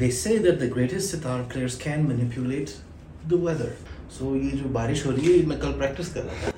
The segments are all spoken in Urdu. Greatest sitar players can manipulate the weather so یہ جو بارش ہو رہی ہے میں کل پریکٹس کرا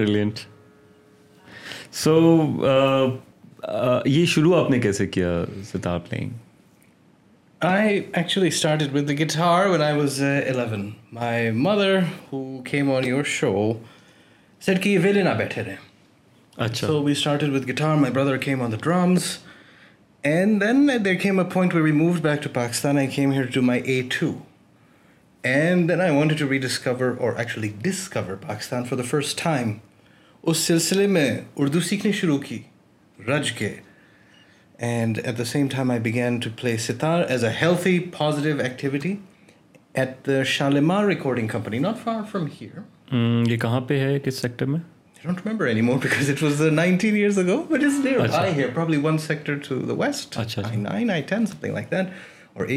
بریلینٹ سو uh, uh, یہ شروع آپ نے کیسے کیا sitar playing I actually started with the guitar when I was eleven my mother who came on your show set کہ یہ ویلے نہ بیٹھے رہے اچھا so we started with guitar my brother came on the drums and then there came a point we move back to Pakistan I came here to my a to and then I want to rediscover اور actually discover Pakistan for the first time اس سلسلے میں اردو سیکھنے شروع کی رج کے and at the same time I begin to play sitar as a healthy positive activity at the Shalimar recording company not far from here یہ کہاں پہ ہے کس سیکٹر میں I I-9, hmm, I-10, don't remember anymore because it was uh, 19 years ago, but it's Achha. Achha. here, probably one sector to to the west, H-10. something like that, or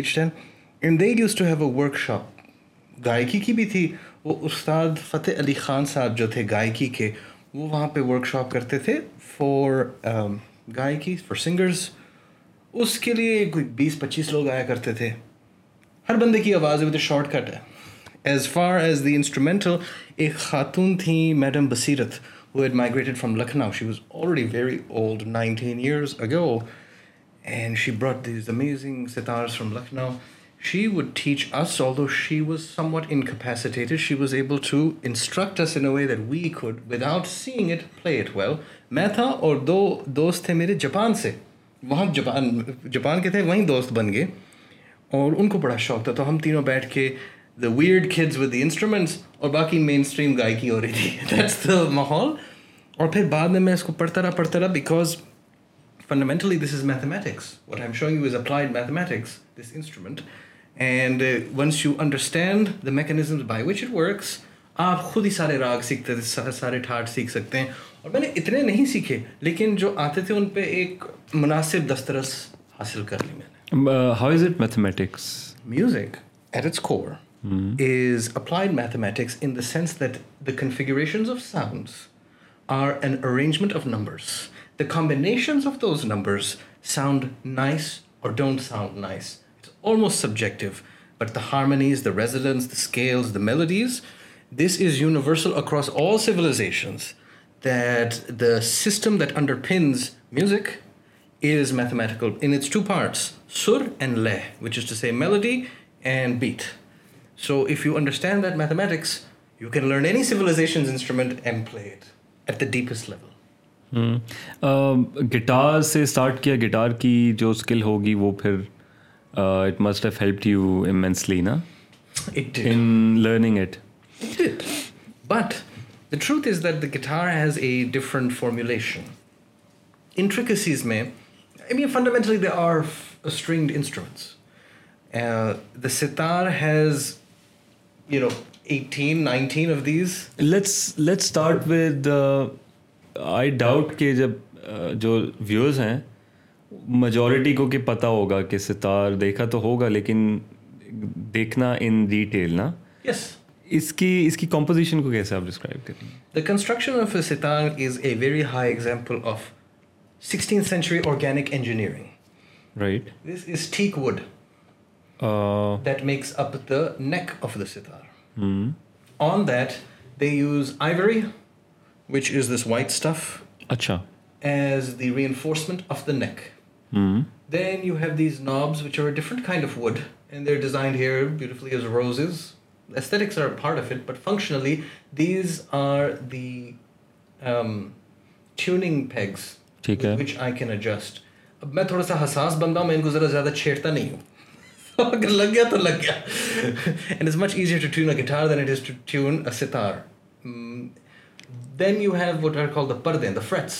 And they used have a workshop. گائکی کی بھی تھی وہ استاد فتح علی خان صاحب جو تھے گائکی کے وہ وہاں پہ ورک شاپ کرتے تھے فور um, گائے کی فار سنگرز اس کے لیے کوئی بیس پچیس لوگ آیا کرتے تھے ہر بندے کی آواز ابھی تو شارٹ کٹ ہے as far as the instrumental ایک خاتون تھیں میڈم بصیرت وہ had migrated from Lucknow she was already very old nineteen years ago and she brought these amazing sitar from Lucknow she would teach us able she was somewhat a she was we we without without seeing it well. میں تھا اور دو دوست تھے میرے جاپان سے وہاں جاپان جاپان کے تھے وہیں دوست بن گئے اور ان کو بڑا شوق تھا تو ہم تینوں بیٹھ کے the weird کھیڈز with the instruments اور باقی مین اسٹریم گائکی ہو رہی تھی دیٹس دا ماحول اور پھر بعد میں میں اس کو پڑھتا رہا پڑھتا رہا because fundamentally this is mathematics اور mathematics this instrument and once you understand the mechanism by which it works آپ خود ہی سارے راگ سیکھتے تھے سارے ٹھاٹ سیکھ سکتے ہیں اور میں نے اتنے نہیں سیکھے لیکن جو آتے تھے ان پہ ایک مناسب دسترس حاصل کر لی میں نے how is it mathematics music at its core is applied mathematics in the sense that the the configurations of of of sounds are an arrangement numbers numbers those sound nice اور don't sound nice almost subjective but the harmonies the resonance the scales the melodies this is universal across all سولہ that the system that underpins music is mathematical in its two parts sur and laya which is the same melody and beat so if you understand that mathematics you can learn any solutions instrument and played at the deepest level guitar سے اسٹارٹ کیا گٹار کی جو اسکل ہوگی وہ پھر truth is that the guitar has a different formulations میں ستار ہیز نوٹین میجورٹی کو کہ پتا ہوگا کہ ستار دیکھا تو ہوگا لیکن دیکھنا ان ڈیٹیل نا یس اس کی اس کی کمپوزیشن کو کیسے آپ ڈسکرائب کریں the construction of sitar is a very high example of sixteen century organic engineering right this is ٹھیک would that makes up the neck of the sitar on that they use ivory which is this white stuff اچھا as the reinforcement of the neck میں تھوڑا سا حساس بندہ ہوں میں ان کو ذرا زیادہ چھیڑتا نہیں ہوں اگر لگ گیا تو لگ گیا and is much to tune a guitar then it is to tune a sitar then you have what are call the the frets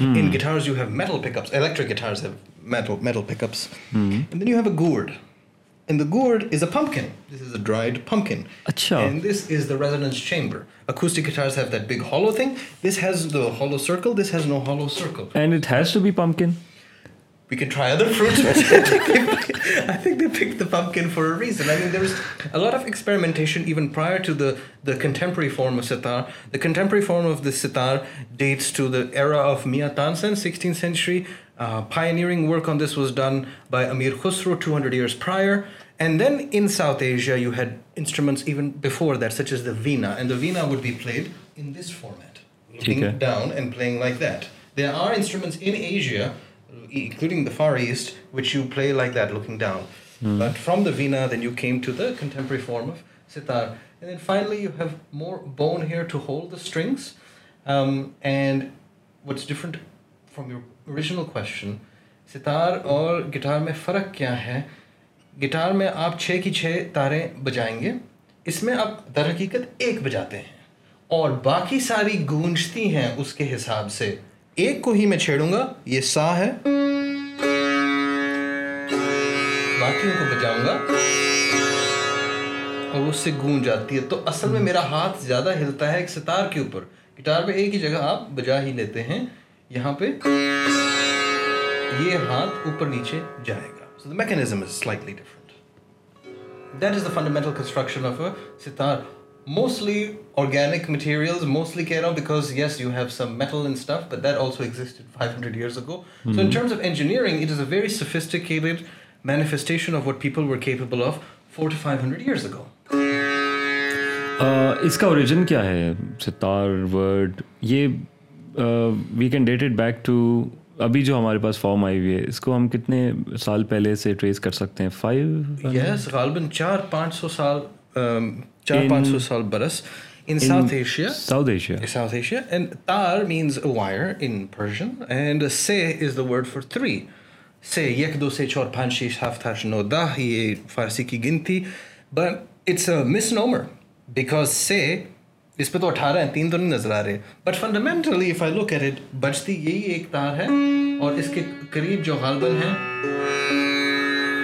Mm. In guitars, you have metal pickups. Electric guitars have metal, metal pickups. Mm. And then you have a gourd. And the gourd is a pumpkin. This is a dried pumpkin. Achha. And this is the resonance chamber. Acoustic guitars have that big hollow thing. This has the hollow circle. This has no hollow circle. And it has to be pumpkin. Reform sitar دنپری فارم آفاریاں was done by Amir Khusro two hundred years prior and then اناؤتھ Asia you had instruments played from پلائکس including the Far East, which you play like that, looking down. Mm. But from the Veena, then you came to the contemporary form of sitar. And then finally, you have more bone here to hold the strings. Um, and what's different from your original question, sitar or guitar mein farak kya hai? Guitar mein aap chhe ki chhe tare bajayenge. اس میں آپ در حقیقت ایک بجاتے ہیں اور باقی ساری گونجتی ہیں اس کے حساب سے ایک کو ہی میں چھیڑوں گا یہ سا ہے باقیوں کو بجاؤں گا اور اس سے گونج جاتی ہے تو اصل میں میرا ہاتھ زیادہ ہلتا ہے ایک ستار کے اوپر گٹار پہ ایک ہی جگہ آپ بجا ہی لیتے ہیں یہاں پہ یہ ہاتھ اوپر نیچے جائے گا so the mechanism is slightly different that is the fundamental construction of a sitar mostly organic materials mostly کہہ رہا ہوں because yes you have some metal and stuff but that also exist five hundred years ago so in terms of engineering it is a very sophisticated manifestation of what people were capable of four to five hundred years ago اس کا اوریجن کیا ہے ستار ورڈ یہ we can date it back to ابھی جو ہمارے پاس فارم آئی ہوئی ہے اس کو ہم کتنے سال پہلے سے ٹریس کر سکتے ہیں فائیو یس غالباً چار پانچ سو سال چار پانچ سو سال برس انشیا فارسی کی گنتی سے اس پہ تو اٹھارہ ہیں تین تو نہیں نظر آ رہے بٹ فنڈامینٹلی بجتی یہی ایک تار ہے اور اس کے قریب جو غالب ہیں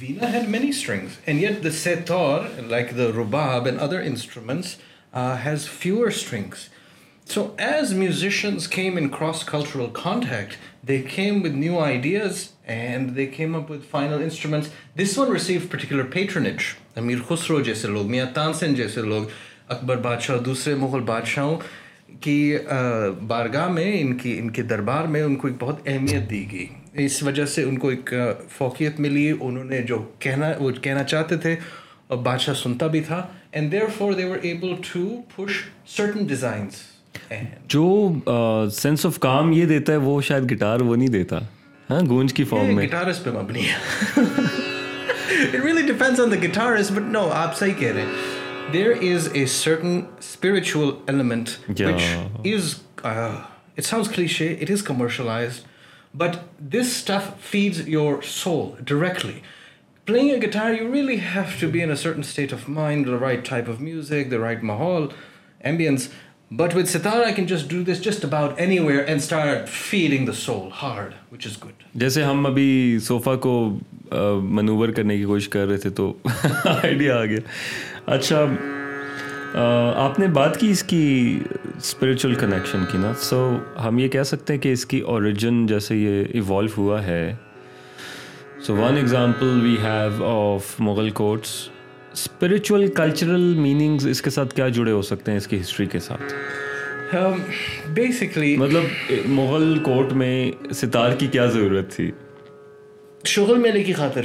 وی نا had many strings and yet that اور like the rabab and other instruments has fewer strings so as musicians came in cross cultural contact they came with new ideas and they came up with final instruments this one receive particular پیٹرنٹ Amir Khusro جیسے لوگ میاں تانسن جیسے لوگ اکبر بادشاہ دوسرے مغل بادشاہوں کی بارگاہ میں ان کی ان کے دربار میں ان کو ایک بہت اہمیت دی گئی اس وجہ سے ان کو ایک فوقیت ملی انہوں نے جو کہنا وہ کہنا چاہتے تھے اور بادشاہ سنتا بھی تھا and therefore they were able to push certain designs جو سینس آف کام یہ دیتا ہے وہ شاید گٹار وہ نہیں دیتا ہاں گونج کی فارم میں گٹار اس پہ مبنی ہے it really depends on the guitar اس بٹ نو آپ صحیح کہہ رہے ہیں there is a certain spiritual element which is it sounds cliche it is commercialized but this feed your soul directly playing a guitar you really the right ماحول ambience but with sitars just about anywhere and feeling good جیسے ہم ابھی صوفہ کو منوور کرنے کی کوشش کر رہے تھے تو آئیڈیا آ گیا اچھا آپ نے بات کی اس کی اسپریچل کنیکشن کی نا سو ہم یہ کہہ سکتے ہیں کہ اس کی اوریجن جیسے یہ ایوالو ہوا ہے so one example we have of Mughal courts spiritual cultural meanings اس کے ساتھ کیا جڑے ہو سکتے ہیں اس کی ہسٹری کے ساتھ بیسکلی مطلب مغل کوٹ میں ستار کی کیا ضرورت تھی شغل میلے کی خاطر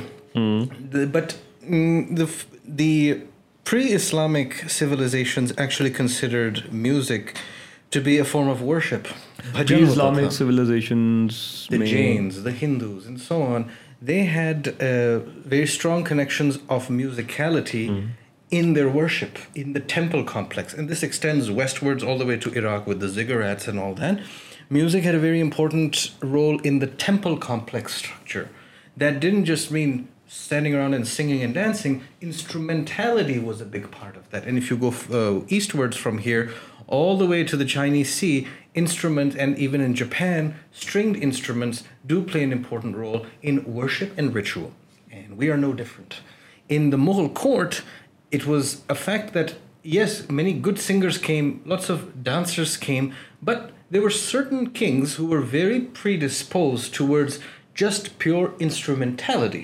but the pre Islamic civilizations actually considered music to be a form of worship they had very strong connection of music in their worship انپلیکس this extends westward to Iraq whether music very important role in temple complex structure that that just men standing around and singing and dancing, instrumentality was a big part of that. And if you go uh, eastwards from here, all the way to the Chinese Sea, instruments, and even in Japan, stringed instruments do play an important role in worship and ritual. And we are no different. In the Mughal court, it was a fact that, yes, many good singers came, lots of dancers came, but there were certain kings who were very predisposed towards just pure instrumentality.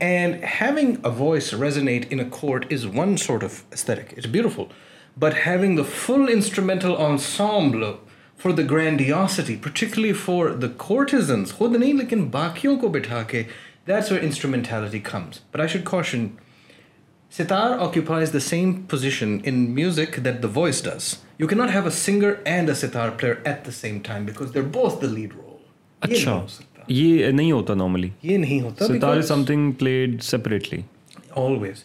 And having a voice resonate آفرفل but having a full instrumental آن سانب لب for the grandiosity particularly for the court خود نہیں لیکن باقیوں کو بٹھا کے دیٹس یور انسٹرومنٹ کمز کو sitar occupies the same position in music that the voice does you کی not have a singer and a Sattar player at the same time role یہ نہیں ہوتا نارملی یہ نہیں ہوتا ستارے something played separately always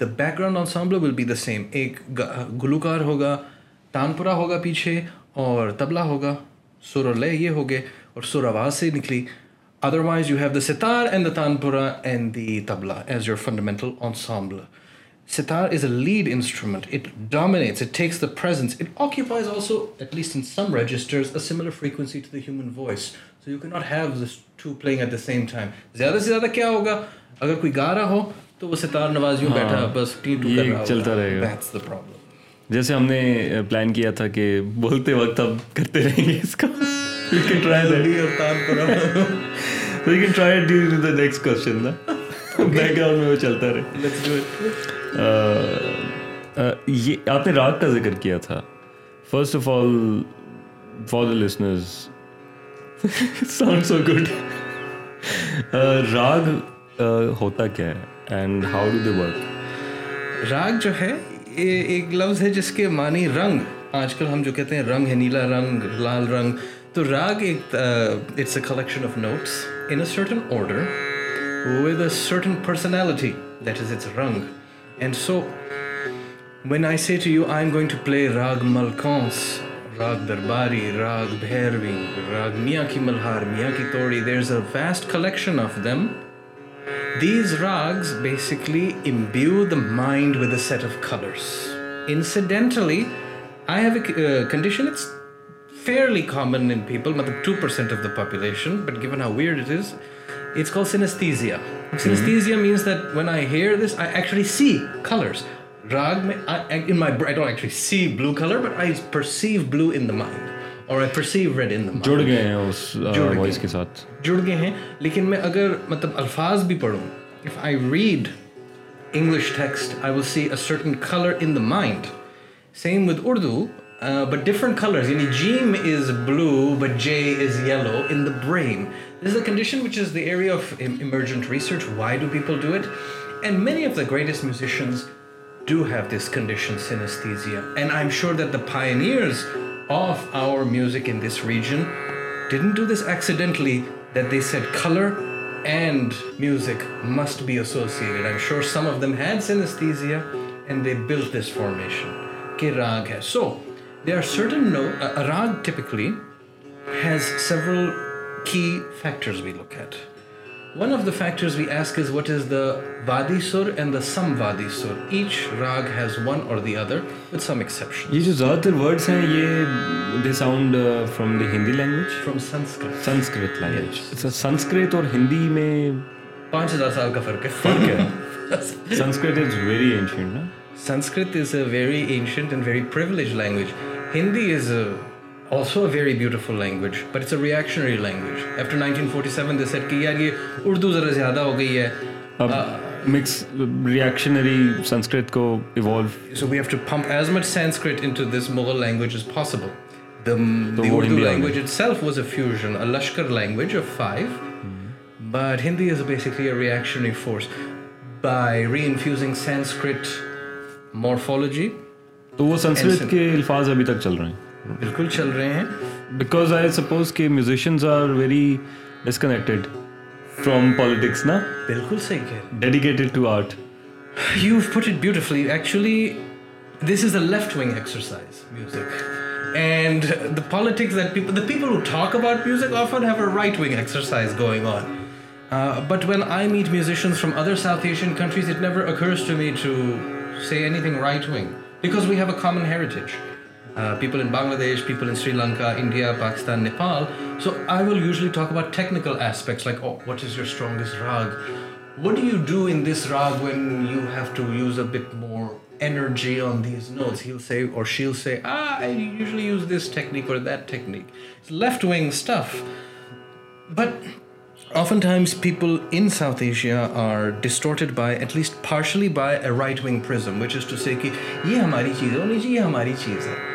the background ensemble will be the same ایک گلوکار ہوگا تانپورا ہوگا پیچھے اور تبلا ہوگا سر لے یہ ہو گئے اور سر آواز سے نکلی otherwise you have the sitar and the tanpura and the tabla as your fundamental ensemble sitar is a lead instrument it dominates it takes the presence it occupies also at least in some registers a similar frequency to the human voice so you کی not have to at the same time زیادہ سے زیادہ کیا ہوگا اگر کوئی گا رہا ہو تو وہ ستار ہاں، بیٹھا بس چلتا رہے گا جیسے ہم نے پلان کیا تھا کہ بولتے وقت اب کرتے رہیں گے اس میں آپ نے راگ کا ذکر کیا تھا first of all for the listeners راگ راگ ہوتا کیا جو ہے ہے ایک لفظ جس کے معنی رنگ آج کل ہم جو کہتے ہیں رنگ ہے نیلا رنگ لال رنگ تو راگ راگ ایک کلیکشن پلے ملکانس راگ درباری راگ بھیروی راگ میاں کی ملہار میاں کی Todi there is a vast collection of them these rags basically imbue the mind with a set of colours incidentally I have a condition it's fairly common in people مطلب two percent of the population but given how where it is it's called synesthesia synesthesia means that when I hear this I actually see colours rag I I I in in my don't actually see blue blue color but perceive the mind rag سی جڑ گئے ہیں لیکن میں اگر مطلب الفاظ بھی پڑھوں but different blue but J is yellow in brain condition do have this condition, synesthesia. And I'm sure that the pioneers of our music in this region didn't do this accidentally, that they said color and music must be associated. I'm sure some of them had synesthesia and they built this formation. So, there are certain notes, a rag typically has several key factors we look at. پانچ ہزار سال کا فرق ہے الفاظ ابھی تک چل رہے ہیں بالکل چل رہے ہیں بیکاز آئی سپوز کہ musicians are very disconnected from politics نا بالکل صحیح ہے dedicated to art you put it beautifully actually this is a left wing exercise music and the politics the people who talk about music often have a right wing exercise going on but when I meet musicians from other South Asian countries it never occurs to me to say anything right wing because we have a common heritage people in Bangladesh people in Sri Lanka India Pakistan Nepal so I will usually talk about technical aspects like what is you strongest راگ what do you do in this راگ when you have to use a bit more energy on these notes اور left wing stuff but often times people in South Asia are distorted by at least partially by right wing پر یہ ہماری چیز ہے اور نجی یہ ہماری چیز ہے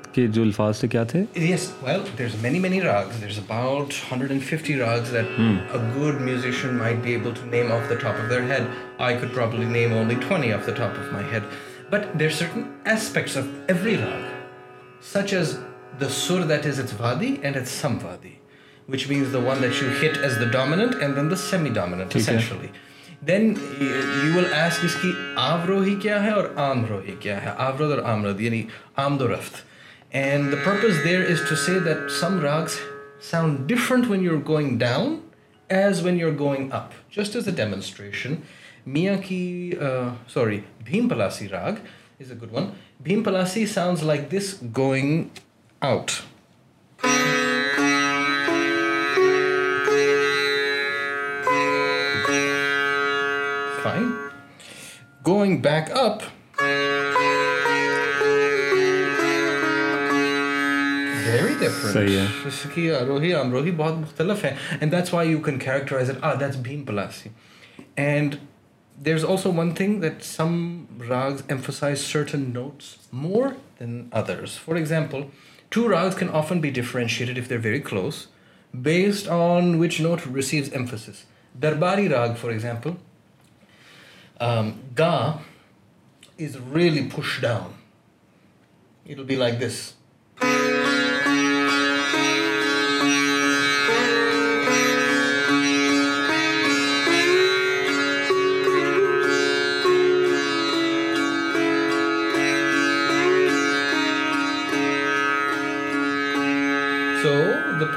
کے جو الفاظ تھے کیا تھے yes well there's many many rags there's about 150 rags that a good musician might be able to name off the top of their head I could probably name only 20 off the top of my head but there are certain aspects of every rag such as the sur that is its vadi and its samvadi which means the one that you hit as the dominant and then the semi-dominant essentially then you will ask اس کی آوروہی کیا ہے اور آمروہی کیا ہے آورد اور آمرد یعنی آمد و رفت And the purpose there is to say that some rags sound different when you're going down as when you're going up. Just as a demonstration, uh, Bhim Palasi rag is a good one. Bhim Palasi sounds like this going out. Fine. Going back up very different so, yeah. اس کی روحی امروحی بہت مختلف ہیں and that's why you can characterize it or that's Bhimpalasi and there is also one thing that some ragas emphasize certain notes more than others for example two ragas can often be differentiated if they're very close based on which note receives emphasis Darbari راگ for example God is really push down it will be like this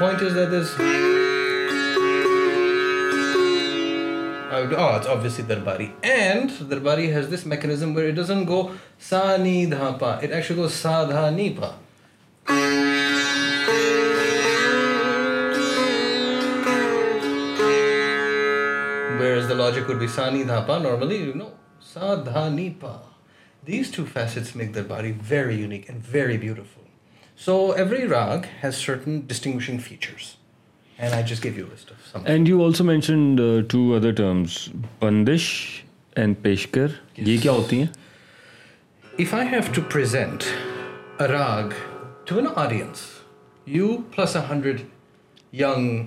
logic will be سانی Darbari and very beautiful so every راگ ہیزنگ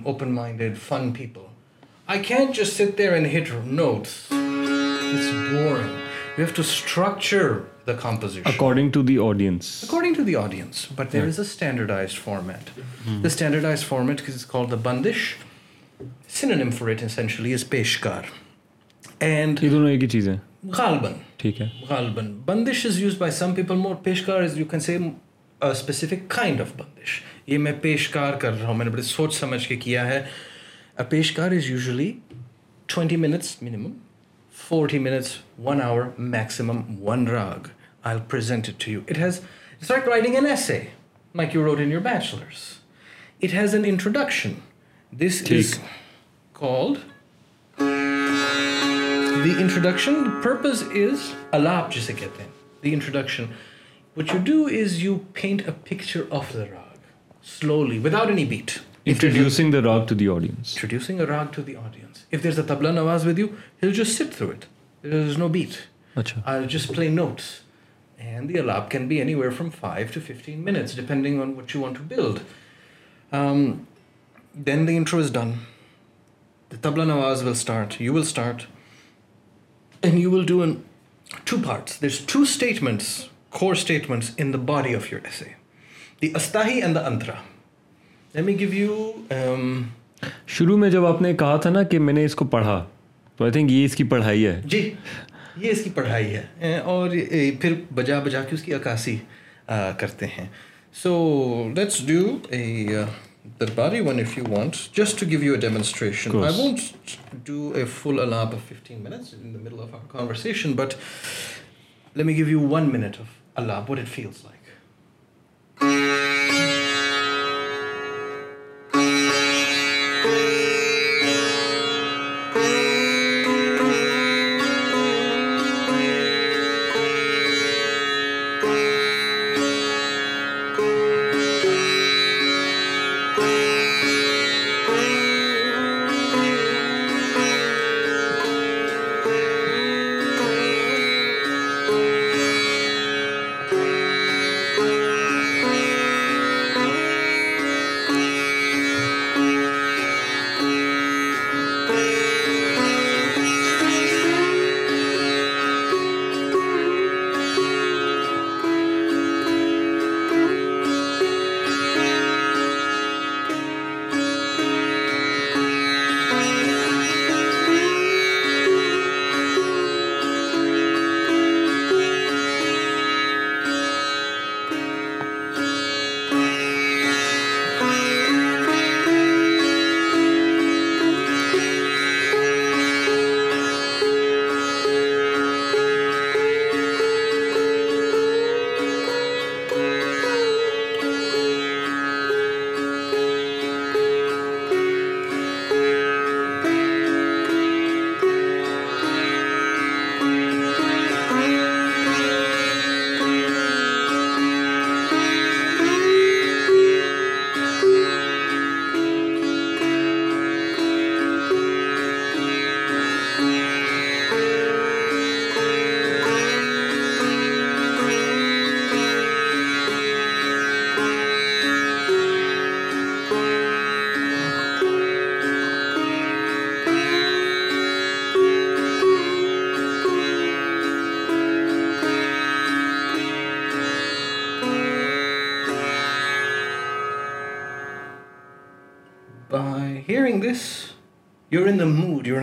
open minded fun people I can to set and hit notes the composition. According to the audience. According to the audience. But there yeah. is a standardized format. Mm-hmm. The standardized format, because it's called the Bandish, synonym for it essentially is Peshkar. And. غالباً ٹھیک ہے غالباً بندش is use by some people more پیشکار is you can see specific kind of بندش یہ میں پیشکار کر رہا ہوں میں نے بڑے سوچ سمجھ کے کیا ہے پیشکار is usually twenty minutes minimum forty minutes one hour maximum one راگ I'll present it to you. It has, it's like writing an essay, like you wrote in your bachelor's. It has an introduction. This Take. is called The Introduction. The purpose is Alap Jisekatin. The introduction. What you do is you paint a picture of the rag slowly, without any beat. Introducing a, the rag to the audience. Introducing a rag to the audience. If there's a tabla nawaz with you, he'll just sit through it. There's no beat. Achha. I'll just play notes. and the alab can be anywhere from 5 to 15 minutes depending on what you want to build. Um, then the intro is done. The tabla nawaz will start, you will start and you will do an, two parts. There's two statements, core statements in the body of your essay. The astahi and the antra. Let me give you... Um, شروع میں جب آپ نے کہا تھا نا کہ میں نے اس کو پڑھا تو آئی تھنک یہ اس کی پڑھائی ہے جی یہ اس کی پڑھائی ہے اور پھر بجا بجا کے اس کی عکاسی کرتے ہیں so let's do a Darbari one if you want just to give you a demonstration I want do a full alap of fifteen minutes in the middle of our conversation but let me give you one minute of alap what it feels like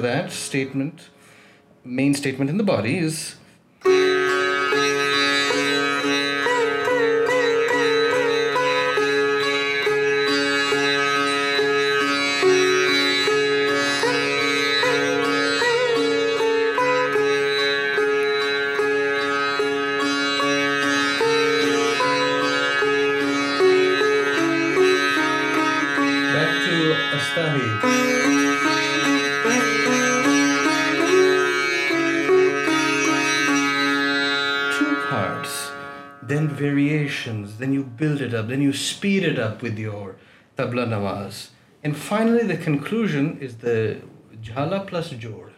that statement main statement in the باری is then you build it up, then you speed it up with your tabla nawaz. And finally, the conclusion is the jhala plus jor,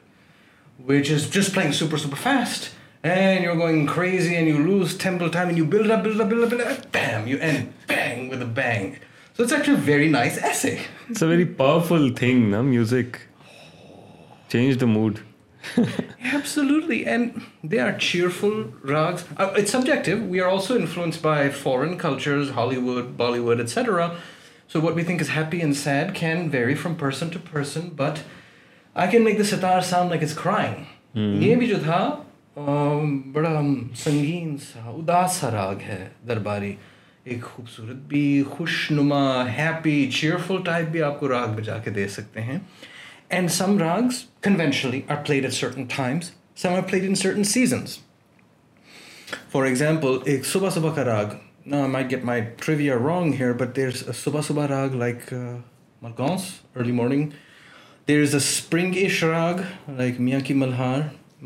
which is just playing super, super fast. And you're going crazy and you lose temple time and you build up, build up, build up, build up, and bam, you end bang with a bang. So it's actually a very nice essay. It's a very powerful thing, no? Music. Change the mood. Absolutely. And they are cheerful rags. Uh, it's subjective. We are also influenced by foreign cultures, Hollywood, Bollywood, etc. So what we think is happy and sad can vary from person to person, but I can make the sitar sound like it's crying. Mm-hmm. ایک خوبصورت بھی خوش نما ہیپی چیئرفل ٹائپ بھی آپ کو راگ بجا کے دے سکتے ہیں ملحار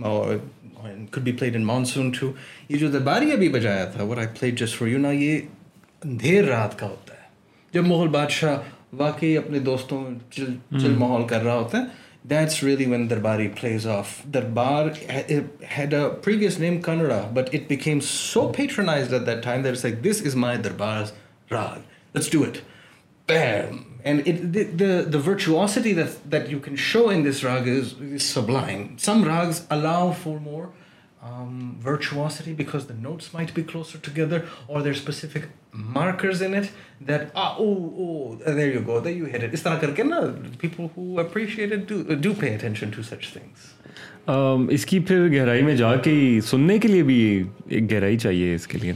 اور باریاں بھی بجایا تھا یہ دھیر رات کا ہوتا ہے جب مغل بادشاہ واقعی اپنے دوستوں چل ماحول کر رہا ہوتا ہے that's really when Darbari please of دربار had a previous name kinda but it became so patronised at that that time like this is my دربار راگ let's do it virtuosity that you can show in this راگ is sublime some rags allow for more جا کے سننے کے لیے بھی ایک گہرائی چاہیے اس کے لیے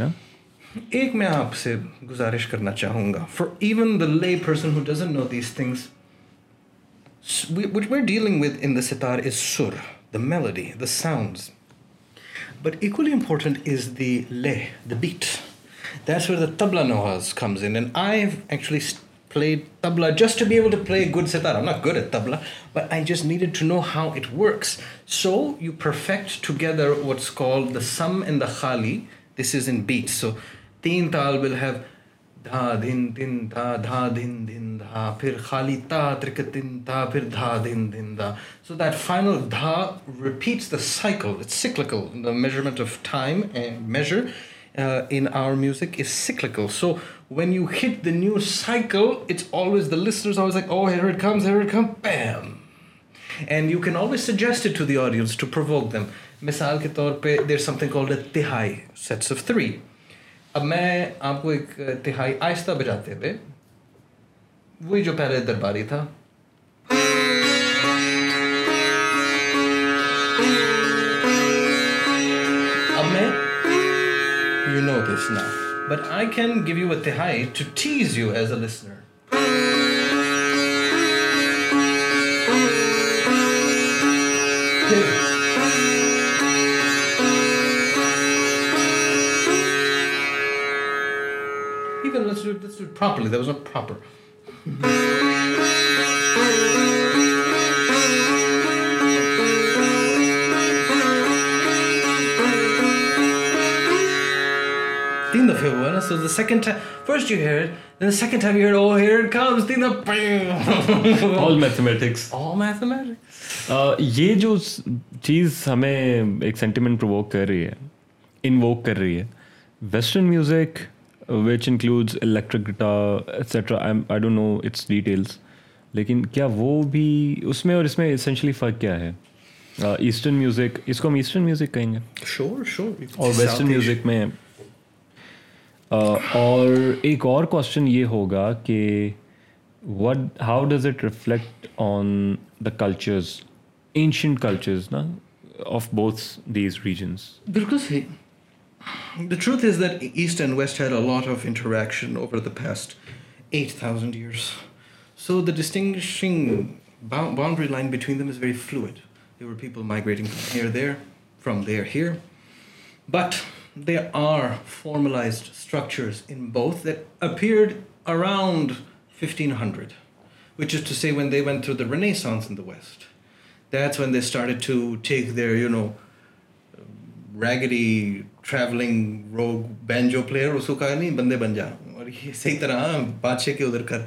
آپ سے گزارش کرنا چاہوں گا فار ایون دا لے پر میلوڈی دا سا but equally important is the لے the beat the tabla now has comes in I have actually played tabla just be able to play good نا good tabla but I just needed to know how it works so you perfect together what's called the sam and the khali this is in bat سو تین تال ویل ہیو دھا دھن دا دھا دھن دھن دھا پھر خالی تا ترک تن دھا پھر دھا دھن دن دھا so final دھا repeats and major in cyclical so when you the new cycle provoke them مثال کے طور پہ there something of three اب میں آپ کو ایک تہائی آہستہ بجاتے ہوئے وہی جو پہلے درباری تھا اب میں یو نو دس نا but I can give you a tihai to tease you as a listener یہ جو چیز ہمیں ایک سینٹیمنٹ پروک کر رہی ہے انوک کر رہی ہے western music which includes electric guitar etcetera I don't know its details لیکن کیا وہ بھی اس میں اور اس میں اسینشلی فرق کیا ہے ایسٹرن میوزک اس کو ہم ایسٹرن میوزک کہیں گے شور شور اور ویسٹرن میوزک میں اور ایک اور کوشچن یہ ہوگا کہ what how does it reflect on the cultures ancient cultures نا آف بوتھ دیز ریجنس بالکل صحیح The truth is that East and West had a lot of interaction over the past 8,000 years. So the distinguishing boundary line between them is very fluid. There were people migrating from here, there, from there, here. But there are formalized structures in both that appeared around 1500, which is to say when they went through the Renaissance in the West. That's when they started to take their, ریگری ٹریولنگ روگ بینجو پلیئر اس کو کہا نہیں بندے بن جا اور یہ صحیح طرح بادشاہ کے ادھر کر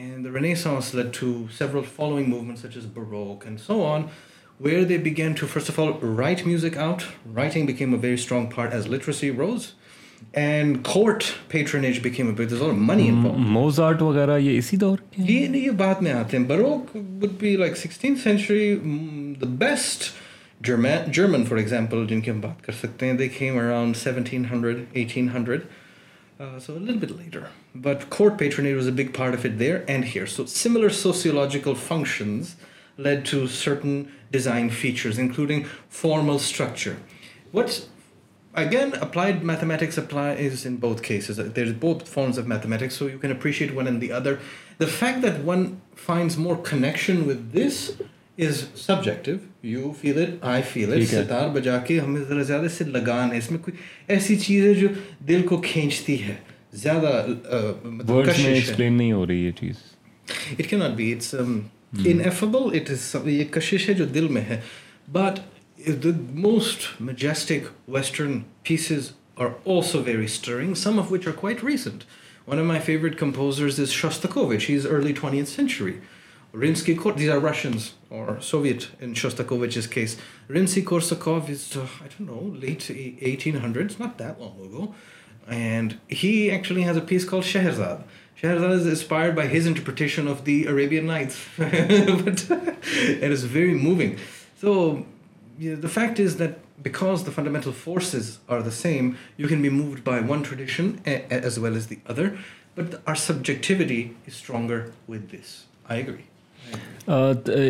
and Renaissance led to several following movement such as Brook and so on where they begin to first of all write music out writing became a very strong part as literacy rose and court patronage became money Mozart وغیرہ یہ اسی دور یہ یہ بات میں آتے ہیں Brook would be like sixteen century the best German German for example جن کی ہم بات کر سکتے ہیں دیکھیں around seventeen hundred eighteen hundred so but later but court patron was a big part of it there and here so similar sociological functions lead to certain design features including formal structure what again applied mathematics applies cases there is بہت forms of mathematics so you can appreciate one and the other the fact that one finds more connection with this is subjective you feel it I feel it sitar بجا کے ہمیں ذرا زیادہ سے لگان ہے اس میں کوئی ایسی چیز ہے جو دل کو کھینچتی ہے زیادہ ایکسپلین مطلب نہیں ہو رہی یہ چیز اٹ کی not be it's انفبل it is یہ کشش ہے جو دل میں ہے but the most majestic western pieces are also very string some of which are quite recent one of my favourite composers is Shostakovich he is early twenty century runs keys a piece کال شہزاد شہرزادز inspired by his interpretation of the Arabian night but it is very moving so the fact is that because the fundamental forces are the same you can be moved by one tradition as well as the other but are subjectivity stronger with this I agree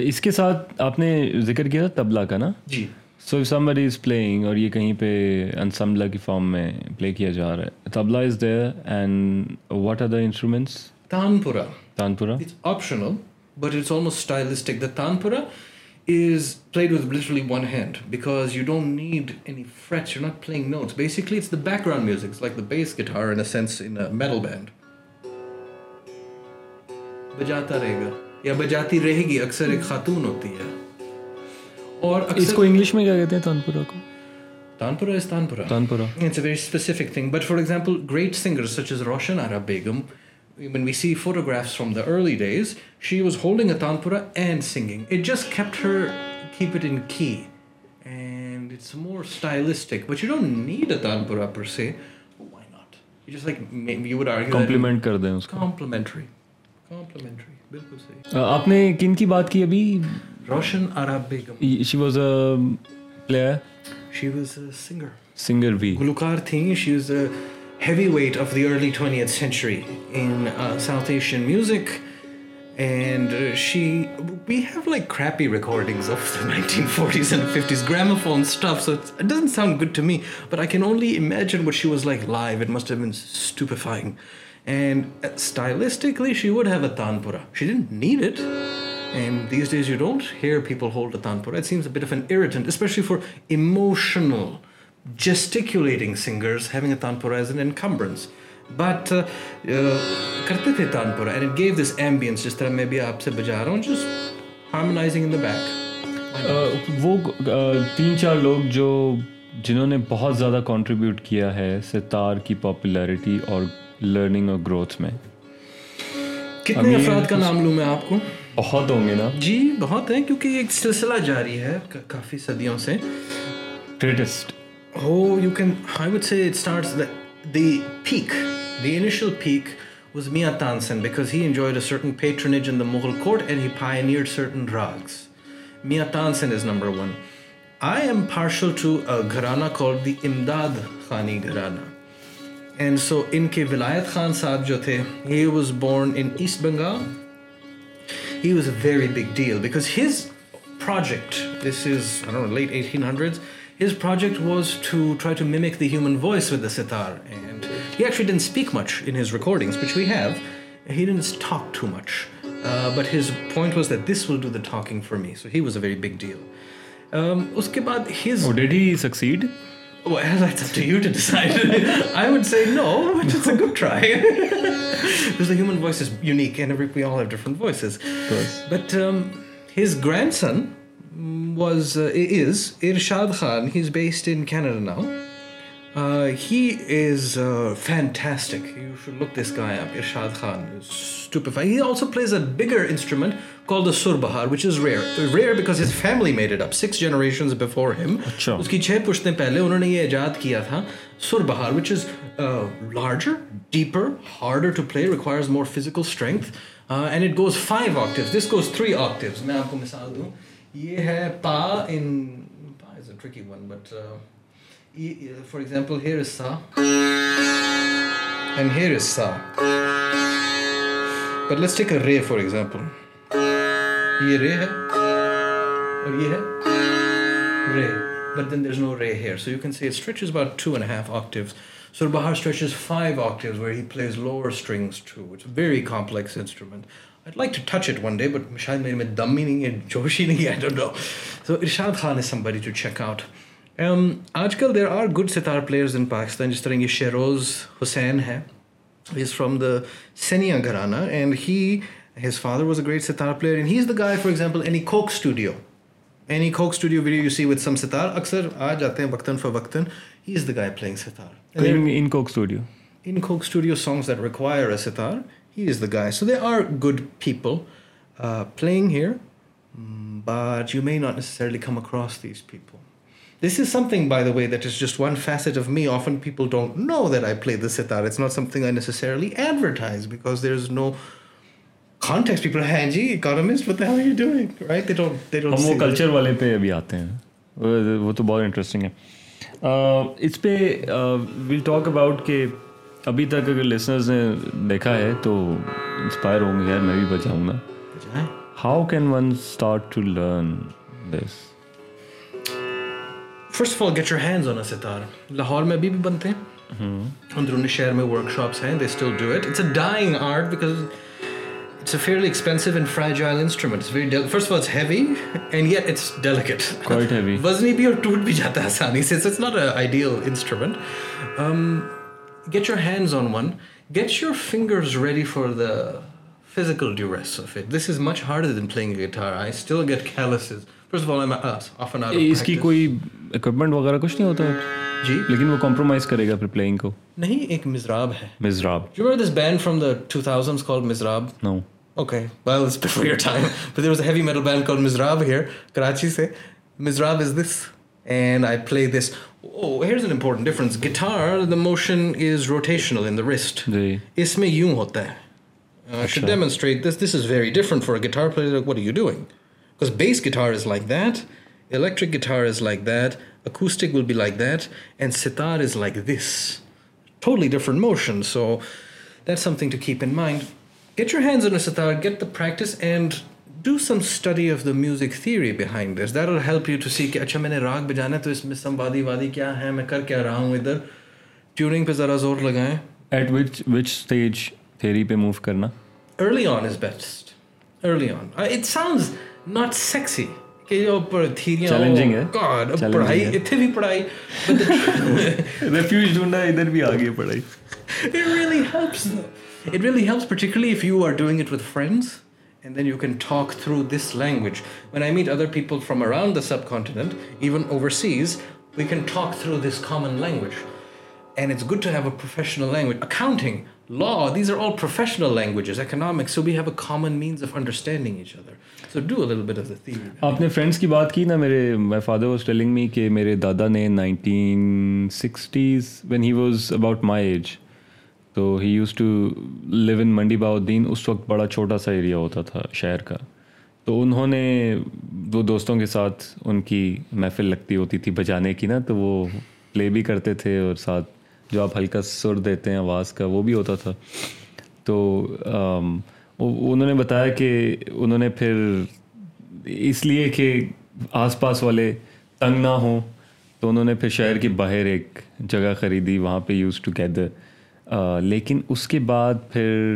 اس کے ساتھ آپ نے ذکر کیا تھا تبلہ کا نا جی سو سمبر از پلینگ اور یہ کہیں پہ انسمبلا کی فارم میں پلے کیا جا رہا ہے tabla is there and what are the instruments tanpura tanpura it's optional but it's almost stylistic the tanpura is played with literally one hand because you don't need any fret you not playing notes basically it's the background music like the bass guitar in sense in medal band بجاتا رہے گا یا بجاتی رہے گی اکثر ایک خاتون ہوتی ہے اور اس کو انگلش میں کیا کہتے ہیں تانپورا کو تانپورا اس tanpura tanpura it's a very specific thing but for example great singer such as Roshan Ara Begum when we see photographs from the early days she was holding a tanpura and singing it just kept her keep it in key and it's more stylistic but you don't need a tanpura per se why not you just like maybe you would argue compliment kar de usko complimentary complimentary بالکل صحیح آپ نے کن کی بات کی ابھی Roshan Ara Begum she was a player she was a singer singer بھی گلوکار تھیں she was a heavyweight of the early twenty century in south Asian music and she we have like creepy recordings of nineteen forties and fifties gramophone stuff so doesn't sound good to me but I can only imagine but she was like life it must have been stupefying And stylistically, she would have a tanpura. She didn't need it. And these days, you don't hear people hold a tanpura. It seems a bit of an irritant, especially for emotional, gesticulating singers, having a tanpura as an encumbrance. But, karte the tanpura, and it gave this ambience, just that maybe aap se just harmonizing in the back. جنہوں نے بہت زیادہ کانٹریبیوٹ کیا ہے ستار کی پاپولیرٹی اور لرننگ اور گروتھ میں کتنے افراد کا نام لوں میں آپ کو بہت ہوں گے نا جی بہت ہیں کیونکہ ایک سلسلہ جاری ہے کافی صدیوں سے greatest who you can I would say it start the pack the initial pack was Mian Tansen because he enjoy certain patronage in the Mughal court and he pioneer certain ragas Mian Tansen is number one I am partial to gharana call the امداد خانی گھرانہ اینڈ سو ان کے ولایت خان صاحب جو تھے he was born in East Bengal he was a very big deal because his project this is late eighteen hundred his project was to try to mimic the human voice with the sitar and he actually didn't speak much in his recordings which we have he didn't talk too much but his point was that this will do the talking for me so he was a very big deal اس کے بعد his dad he succeed but his grandson was is Irshad Khan has based in کی نا has fantastic look Irshad Khan so plays a bigger instrument called the Surbahar, which is rare. Rare because his family made it up six generations before him. اچھا اس کی چھ پشتیں پہلے انہوں نے یہ ایجاد کیا تھا Surbahar, which is uh, larger, deeper, harder to play, requires more physical strength, uh, and it goes five octaves. This goes three octaves. میں آپ کو مثال دوں یہ ہے پا in پا is a tricky one, but uh, for example here is sa and here is sa. But let's take a re for example. Very complex میں دم ہی نہیں ہے جوشی نہیں ہے پاکستان um, جس طرح یہ شہروز حسین ہے Senia gharana and he his father was a great sitar player in he is the guy for example E Coke studio any Coke studio very you see with some sitar اکثر آ جاتے ہیں وقتن فار وقتن he is the guy in Coke studio سانگزر sitar he is the guy so they are good people playing here by you may not necessarily come across these people this is something by the way that is just one facet of me often people don't know that I play this sitar it's not something only advertise because there is no context people ہیں جی اکانومسٹ پتہ ہے you doing right they don't they don't ہم وہ کلچر والے پہ ابھی آتے ہیں وہ تو بہت انٹرسٹنگ ہے اس پہ ویل ٹاک اباؤٹ کہ ابھی تک اگر لسنرز نے دیکھا ہے تو انسپائر ہوں گے یار میں بھی بچاؤں گا how can one start to learn this first of all get your hands on a sitar Lahore میں ابھی بھی بنتے ہیں اندرونی شہر میں ورک شاپس ہیں they still do it it's a dying art because It's a fairly expensive and fragile instrument. It's very del- first of all, it's heavy, and yet it's delicate. Quite heavy. وزنی bhi اور toot bhi jata ہے آسانی So it's not an ideal instrument. Um, get your hands on one. Get your fingers ready for the physical duress of it. This is much harder than playing a guitar. I still get calluses. First of all, I'm uh, often out of practice. اس کی کوئی equipment وغیرہ کچھ نہیں ہوتا جی لیکن وہ compromise کرے گا پھر playing کو نہیں ایک مزراب ہے مزراب You remember this band from the 2000s called Mizraab No. Okay well before your time but there was heavy metal band call Mizraab here Karachi سے mizraab is this and I play this او ہر is a important difference guitar the motion is rotational in the wrist اس میں یوں ہوتا ہے demonstrate this this is very different for guitar play what you doing because base guitar is like that electric guitar is like that acoustic will be like that and sitar is like this totally different motion so that something to keep in mind get your hands on a sitar, get the practice, and do some study of the music theory behind this. That'll help you to see اچھا میں نے راگ بجانا ہے تو اس میں سمبادی وادی کیا ہے میں کر کیا رہا ہوں ادھر ٹیوننگ پہ ذرا زور لگائیں at which which stage theory پہ موو کرنا early on is best early on it sounds not sexy کہ جو اوپر تھیریاں چیلنجنگ ہے گاڈ پڑھائی اتھے بھی پڑھائی ریفیوج ڈھونڈا ادھر بھی آگے پڑھائی it really helps it well helps particularly with friends and then you can talk through this language when I meet other people from around the subcontinent even overseas we can talk through this common language and it's good to national language accounting law these are all professional اامن مینسرسینڈنگ نے کہ میرے دادا نے تو he used to live in Mandi Bahauddin اس وقت بڑا چھوٹا سا ایریا ہوتا تھا شہر کا تو انہوں نے وہ دوستوں کے ساتھ ان کی محفل لگتی ہوتی تھی بجانے کی نا تو وہ پلے بھی کرتے تھے اور ساتھ جو آپ ہلکا سر دیتے ہیں آواز کا وہ بھی ہوتا تھا تو انہوں نے بتایا کہ انہوں نے پھر اس لیے کہ آس پاس والے تنگ نہ ہوں تو انہوں نے پھر شہر کے باہر ایک جگہ خریدی وہاں پہ یوز ٹو گیدر لیکن اس کے بعد پھر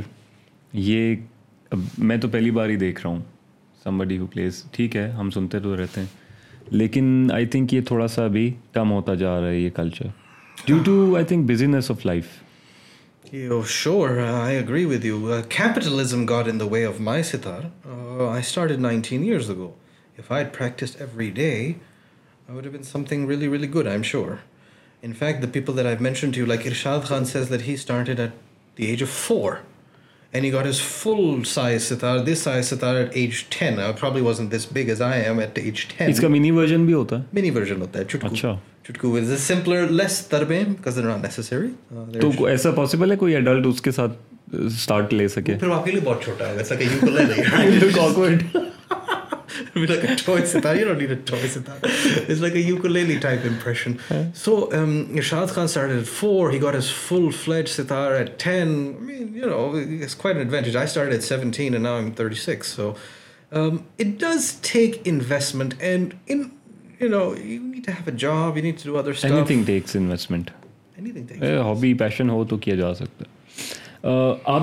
یہ میں تو پہلی بار ہی دیکھ رہا ہوں سمبڈی ہو پلیز ٹھیک ہے ہم سنتے تو رہتے ہیں لیکن آئی تھنک یہ تھوڑا سا بھی کم ہوتا جا رہا ہے یہ culture due to I think business of life sure I good M in fact the people that I mention to you like Irshad Khan says that he started at the age of four and he got is full size sitar this size sitar at age ten probably was this big as I am at age ten اس کا منی ورژن بھی ہوتا ہے منی ورژن ہوتا ہے چٹکو اچھا چٹکو از سمپلر لیس تربے بیکاز دے ناٹ نیسسری تو ایسا پاسبل ہے کوئی ایڈلٹ اس کے ساتھ اسٹارٹ لے سکے پھر آپ کے لیے بہت چھوٹا ہے جیسا کہ یو آپ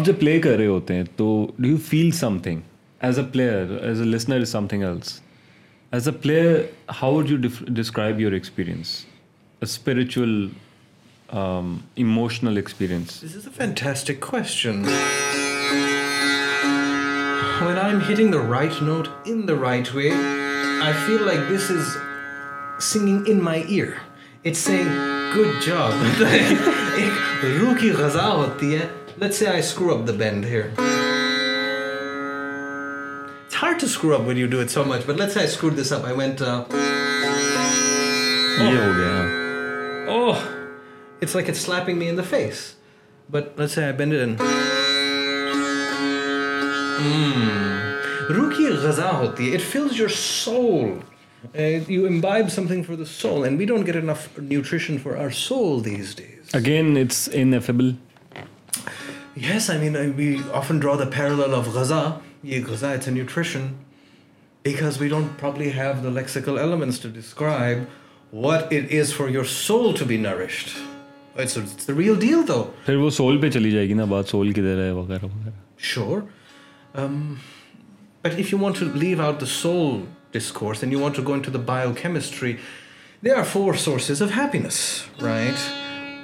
جب پلے کر رہے ہوتے ہیں تو as a player as a listener is something else as a player how would you describe your experience spiritual emotional experience a fantastic question when I am hitting the right note in the right way I feel like this is singing in my ear it's a good job ایک روح کی غذا ہوتی ہے let's say I screw up the band here hard to screw up when you do it so much. But let's say I screwed this up. I went. Uh, oh. oh yeah. Oh, it's like it's slapping me in the face. But let's say I bend it in. Mmm. Ruki ghaza hoti. It fills your soul. Uh, you imbibe something for the soul, and we don't get enough nutrition for our soul these days. Again, it's ineffable. Yes, I mean, we often draw the parallel of ghaza, because it's a nutrition because we don't probably have the lexical elements to describe what it is for your soul to be nourished it's, a, it's the real deal though Phir wo soul pe chali jayegi na, soul ki hai, wagara, wagara. sure um, but if you want to leave out the soul discourse and you want to go into the biochemistry there are four sources of happiness right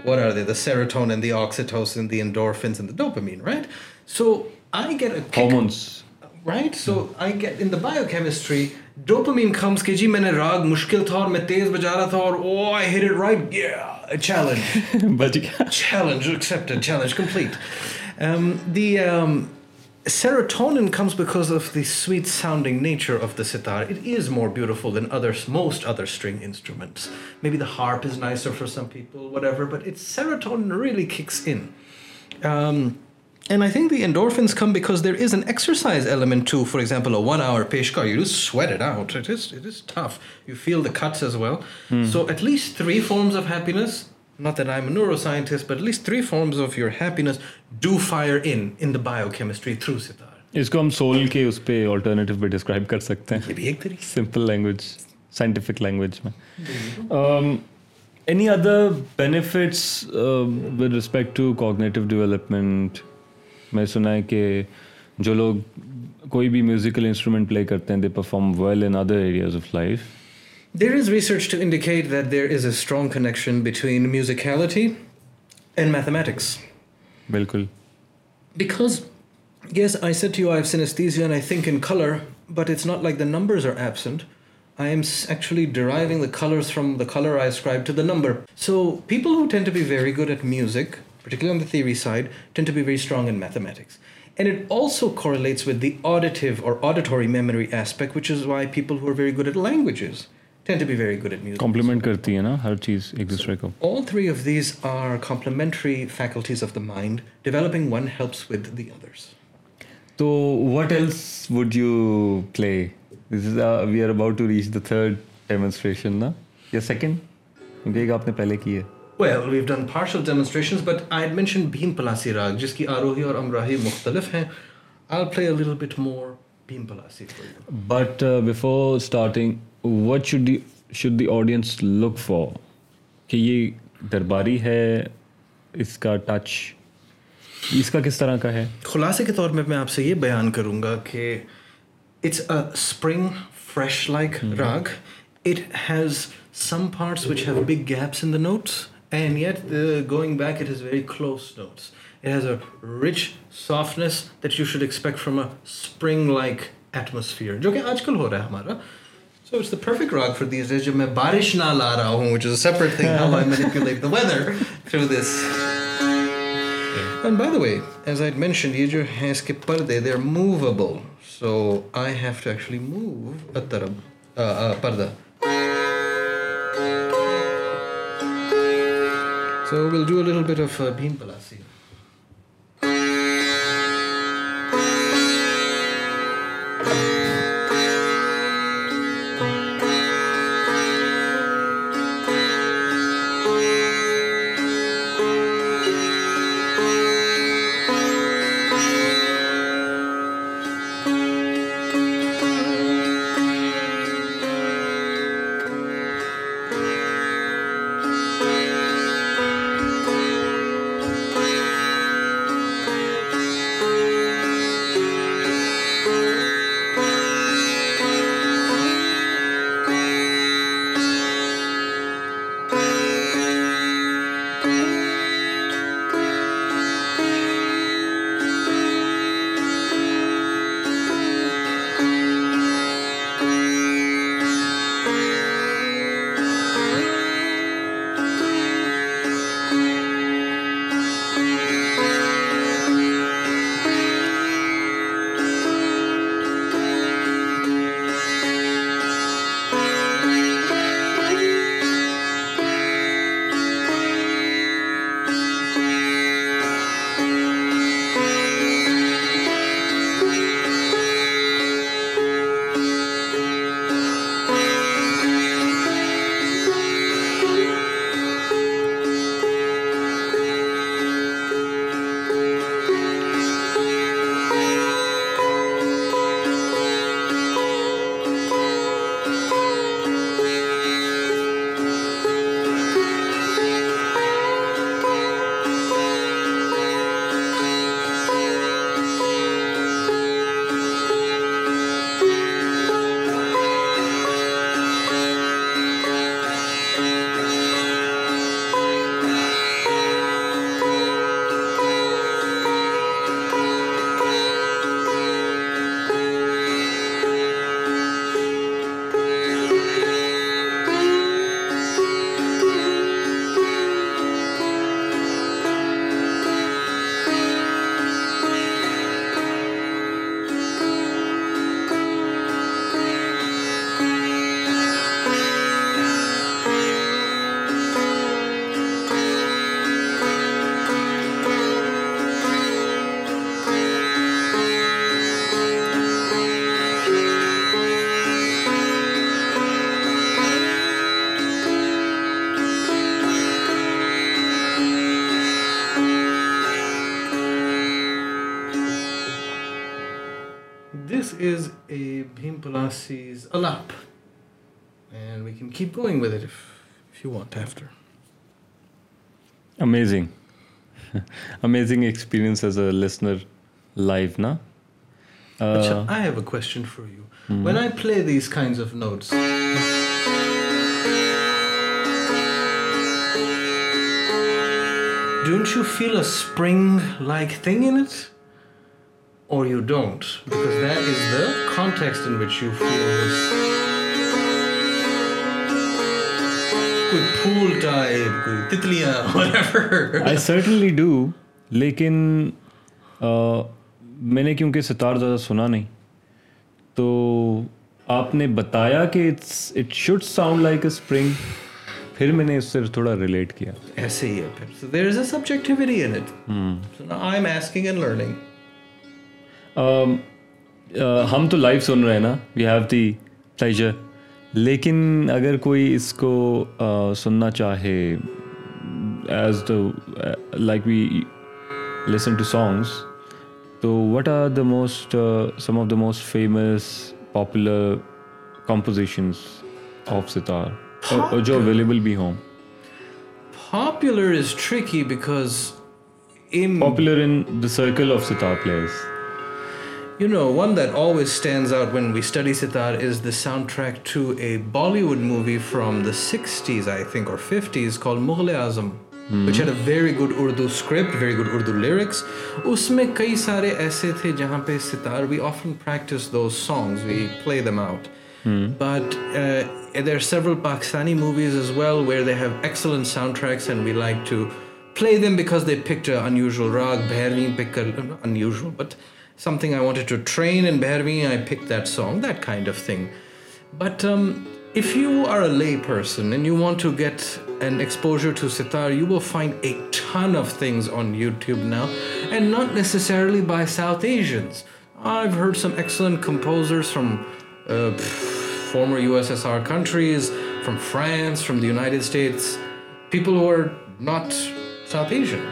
what are they the serotonin the oxytocin the endorphins and the dopamine right so i get a kick. hormones right so I get in the biochemistry dopamine comes کہ جی میں نے راگ مشکل تھا اور میں تیز بجا رہا تھا اور oh I hit it right challenge بچ گیا challenge accepted challenge complete the serotonin comes because of the sweet sounding nature of the sitar it is more beautiful than others most other string instruments may be the heart is nicer for some people whatever but it serotonin really kicks in And I think the endorphins come because there is an exercise element too. For example, a one-hour peshkar, you just sweat it out. It is it is tough. You feel the cuts as well. Mm. So at least three forms of happiness. Not that I'm a neuroscientist, but at least three forms of your happiness do fire in in the biochemistry through sitar. اس کو ہم سول کے اس پہ آلٹرنیٹو بھی ڈسکرائب کر سکتے ہیں یہ بھی ایک طریقے سمپل لینگویج سائنٹیفک لینگویج میں any other benefits with respect to cognitive development میں نے سنا ہے کہ جو لوگ کوئی بھی میوزیکل انسٹرومنٹ پلے کرتے ہیں they perform well in other areas of life there is research to indicate that there is a strong connection between musicality and mathematics بالکل because yes I set you I سینسٹیز and I think in colour but it's not like the numbers are absent I am actually driving the colours from the colour I ascribe to the number so people who tend to be very good at music مائنڈنگس تو ایک آپ نے پہلے کی ہے درباری ہے اس کا ٹچ اس کا کس طرح کا ہے خلاصے کے طور میں میں آپ سے یہ بیان کروں گا کہ and yet the going back it has very close notes it has a rich softness that you should expect from a spring-like atmosphere jo aajkal ho raha hamara so it's the perfect rock for these days jab main barish na la raha hun, which is a separate thing how i manipulate the weather through this and by the way, as I'd mentioned, these has parde, they're movable. So I have to actually move a tarab, uh, uh, parda. سر وہ بھیم پلاسی لائشچ piece notes don't you feel a like thing in its or you you don't, because that is the context in which feel this. میں نے کیونکہ ستار زیادہ سنا نہیں تو آپ نے بتایا کہ it's it should sound like a spring پھر پھر میں نے اس سے تھوڑا ریلیٹ کیا ایسے ہی ہے Um, uh, ہم تو لائف سن رہے ہیں نا وی ہیو دی پلیجر لیکن اگر کوئی اس کو uh, سننا چاہے as the like we listen to songs تو what are the most some of the most famous popular compositions of sitar جو اویلیبل بھی ہوں popular popular is because in the circle of sitar players You know, one that always stands out when we study sitar is the soundtrack to a Bollywood movie from the 60s, I think, or 50s called Mughal Azam, mm-hmm. which had a very good Urdu script, very good Urdu lyrics. Usme kai sare aise the jahan pe sitar, we often practice those songs, we play them out. Mm-hmm. But uh, there are several Pakistani movies as well where they have excellent soundtracks and we like to play them because they picked an unusual rag, Bhairi, Pikal, unusual, but. something I wanted to train in Bhairavi, I picked that song, that kind of thing. But um, if you are a lay person and you want to get an exposure to sitar, you will find a ton of things on YouTube now, and not necessarily by South Asians. I've heard some excellent composers from uh, former USSR countries, from France, from the United States, people who are not South Asian.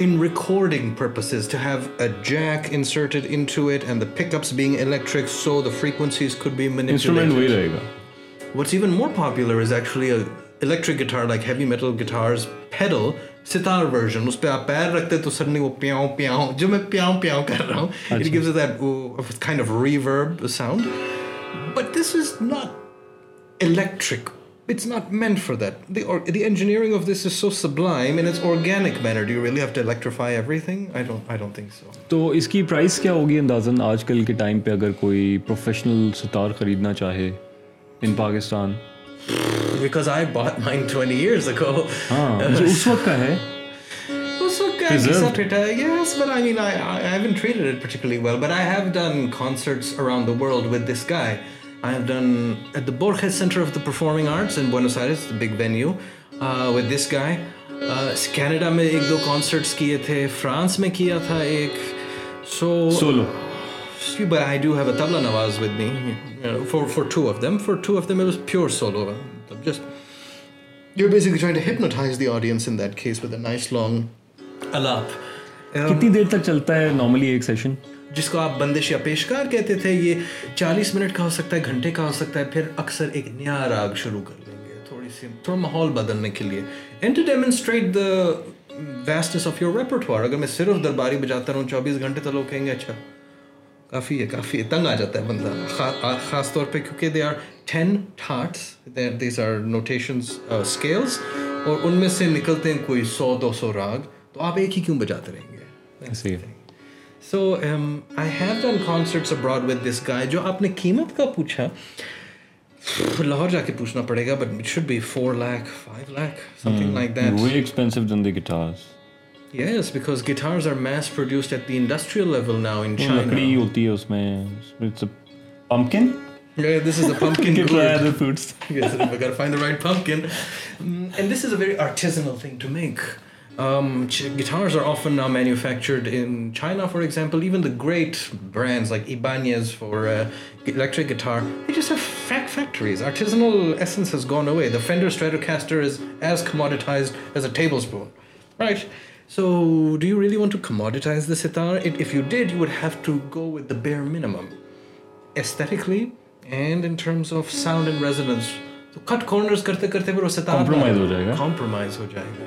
in recording purposes to have a jack inserted into it and the pickups being electric so the frequencies could be manipulated. Instrument What's even more popular is actually a electric guitar like heavy metal guitars pedal sitar version uspe aap pair rakhte to suddenly wo piao piao jo main piao piao kar raha hu it gives it that kind of reverb sound but this is not electric it's not meant for that. The, or, the engineering of this is so sublime in its organic manner. Do you really have to electrify everything? I don't, I don't think so. تو اس کی پرائس کیا ہوگی اندازن آج کل کے ٹائم پہ اگر کوئی پروفیشنل ستار خریدنا چاہے ان Pakistan Because I bought mine 20 years ago. ہاں جو اس وقت کا ہے Yes, but I mean, I, I haven't treated it particularly well, but I have done concerts around the world with this guy. میں ایک دونٹس میں کیا تھا ایک چلتا ہے جس کو آپ بندش یا پیشکار کہتے تھے یہ چالیس منٹ کا ہو سکتا ہے گھنٹے کا ہو سکتا ہے پھر اکثر ایک نیا راگ شروع کر لیں گے تھوڑی سی تھوڑا ماحول بدلنے کے لیے دا آف یور ریپرٹوار اگر میں صرف درباری بجاتا رہوں چوبیس گھنٹے تو لوگ کہیں گے اچھا کافی ہے کافی ہے تنگ آ جاتا ہے بندہ خاص طور پہ کیونکہ they are are ten these scales اور ان میں سے نکلتے ہیں کوئی سو دو سو راگ تو آپ ایک ہی کیوں بجاتے رہیں گے جی۔ So I have done concerts abroad with this guy جو آپ نے قیمت کا پوچھا لاہور جا کے پوچھنا پڑے گا but it should be four lakh five lakh something like that very expensive then the guitars yes because guitars are mass produced at the industrial level now in China لکڑی ہوتی ہے اس میں it's a pumpkin this is a pumpkin guitar as a foods yes we got find the right pumpkin and this is a very artisanal thing to make گٹرڈنس ہو جائے گا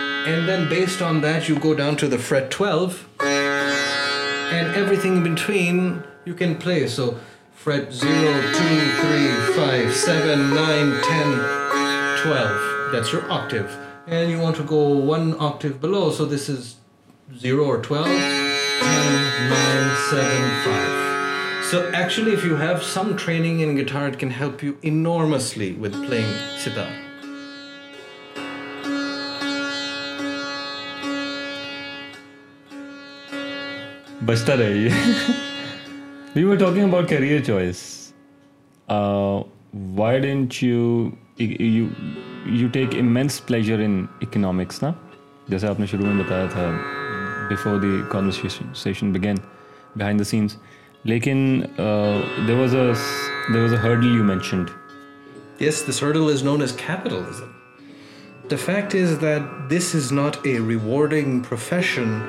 and then base on do go down to the fret twelve and every تھنگین you can play you have some training گیٹرڈ can help you enormously ویت پل سیتا بچتا رہے we were talking about career choice why didn't you you take immense pleasure in economics نا جیسے آپ نے شروع میں بتایا تھا before the conversation begin behind the sense لیکن there was a there was a hurdle you mentioned yes this hurdle is known as capitalism the fact is that this is not a rewarding profession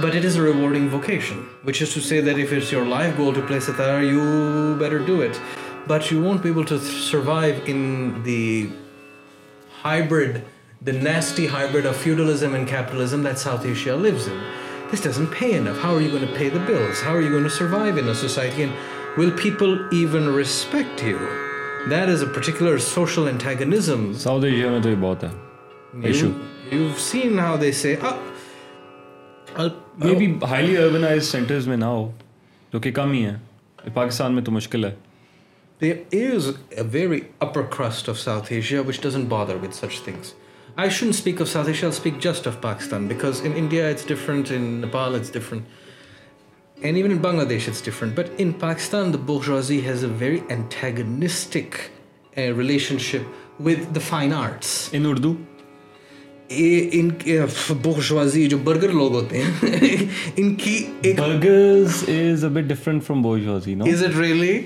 but it is a رنگریڈیڈ ساؤتھ ایشیاز ارٹیکولر یہ بھی ہائیلی اربنائز سینٹرز میں نہ ہو جو کہ کم ہی ہیں پاکستان پاکستان میں تو مشکل ہے there is a very upper crust of of of south south Asia Asia which doesn't bother such things I should speak speak just because in in India it's it's different different Nepal and even in Bangladesh it's different but in Pakistan the the has a very antagonistic relationship with fine arts in Urdu ان کے بوشوازی جو برگر لوگ ہوتے ہیں ان کی ایک burgers is a bit different from bourgeoisie no is it really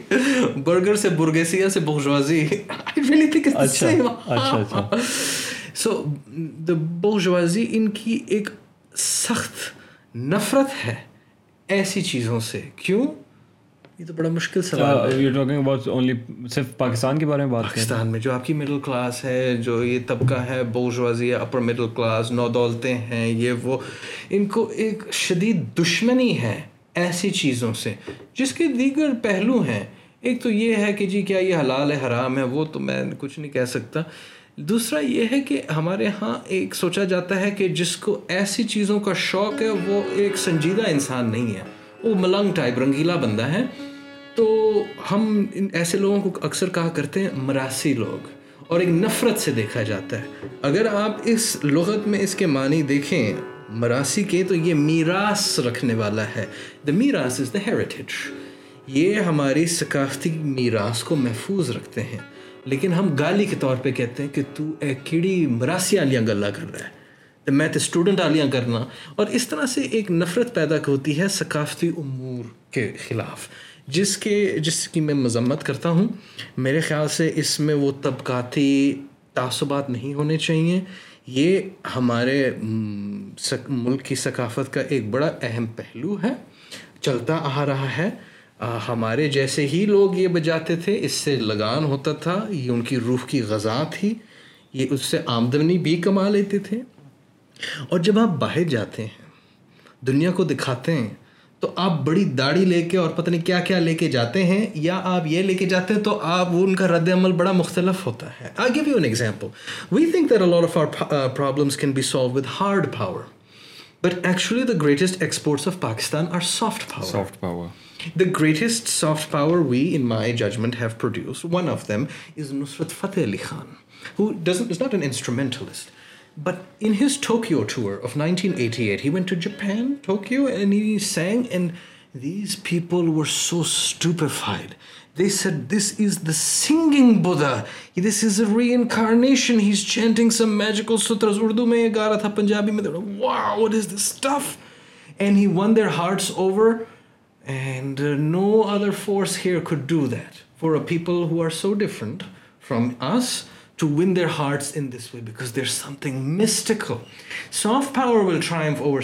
burger سے برگیسیا سے bourgeoisie I really think it's اچھا اچھا اچھا سو دا بوشوازی ان کی ایک سخت نفرت ہے ایسی چیزوں سے کیوں یہ تو بڑا مشکل سوالی صرف پاکستان کے بارے میں پاکستان میں جو آپ کی مڈل کلاس ہے جو یہ طبقہ ہے bourgeoisie upper middle class نو دولتیں ہیں یہ وہ ان کو ایک شدید دشمنی ہے ایسی چیزوں سے جس کے دیگر پہلو ہیں ایک تو یہ ہے کہ جی کیا یہ حلال ہے حرام ہے وہ تو میں کچھ نہیں کہہ سکتا دوسرا یہ ہے کہ ہمارے ہاں ایک سوچا جاتا ہے کہ جس کو ایسی چیزوں کا شوق ہے وہ ایک سنجیدہ انسان نہیں ہے وہ ملنگ ٹائپ رنگیلا بندہ ہے تو ہم ایسے لوگوں کو اکثر کہا کرتے ہیں مراسی لوگ اور ایک نفرت سے دیکھا جاتا ہے اگر آپ اس لغت میں اس کے معنی دیکھیں مراسی کے تو یہ میراث رکھنے والا ہے دا میراث از دا ہیریٹیج یہ ہماری ثقافتی میراث کو محفوظ رکھتے ہیں لیکن ہم گالی کے طور پہ کہتے ہیں کہ تو ایک کیڑی مراسی گلا کر رہا ہے میتھ اسٹوڈنٹ آلیاں کرنا اور اس طرح سے ایک نفرت پیدا ہوتی ہے ثقافتی امور کے خلاف جس کے جس کی میں مذمت کرتا ہوں میرے خیال سے اس میں وہ طبقاتی تعصبات نہیں ہونے چاہیے یہ ہمارے ملک کی ثقافت کا ایک بڑا اہم پہلو ہے چلتا آ رہا ہے ہمارے جیسے ہی لوگ یہ بجاتے تھے اس سے لگان ہوتا تھا یہ ان کی روح کی غذا تھی یہ اس سے آمدنی بھی کما لیتے تھے اور جب آپ باہر جاتے ہیں دنیا کو دکھاتے ہیں تو آپ بڑی داڑھی لے کے اور پتہ نہیں کیا کیا لے کے جاتے ہیں یا آپ یہ لے کے جاتے ہیں تو آپ وہ ان کا رد عمل بڑا مختلف ہوتا ہے I give you an example we think there all of our problems can be solve with hard power but actually the greatest exports of Pakistan are soft power soft power the greatest soft power we in my judgment have produce one of them is Nusrat Fateh Ali Khan who doesn't is not an instrumentalist but انس ٹھوکیو ٹور he saying and these پیپلفائڈ is the singing بدر ری انکار ہی میجیکل اردو میں گا رہا تھا پنجابی میں there hearts over and no other force here could do that for a people who are so different from us to win their hearts in this way, because there's something mystical. Soft power will triumph over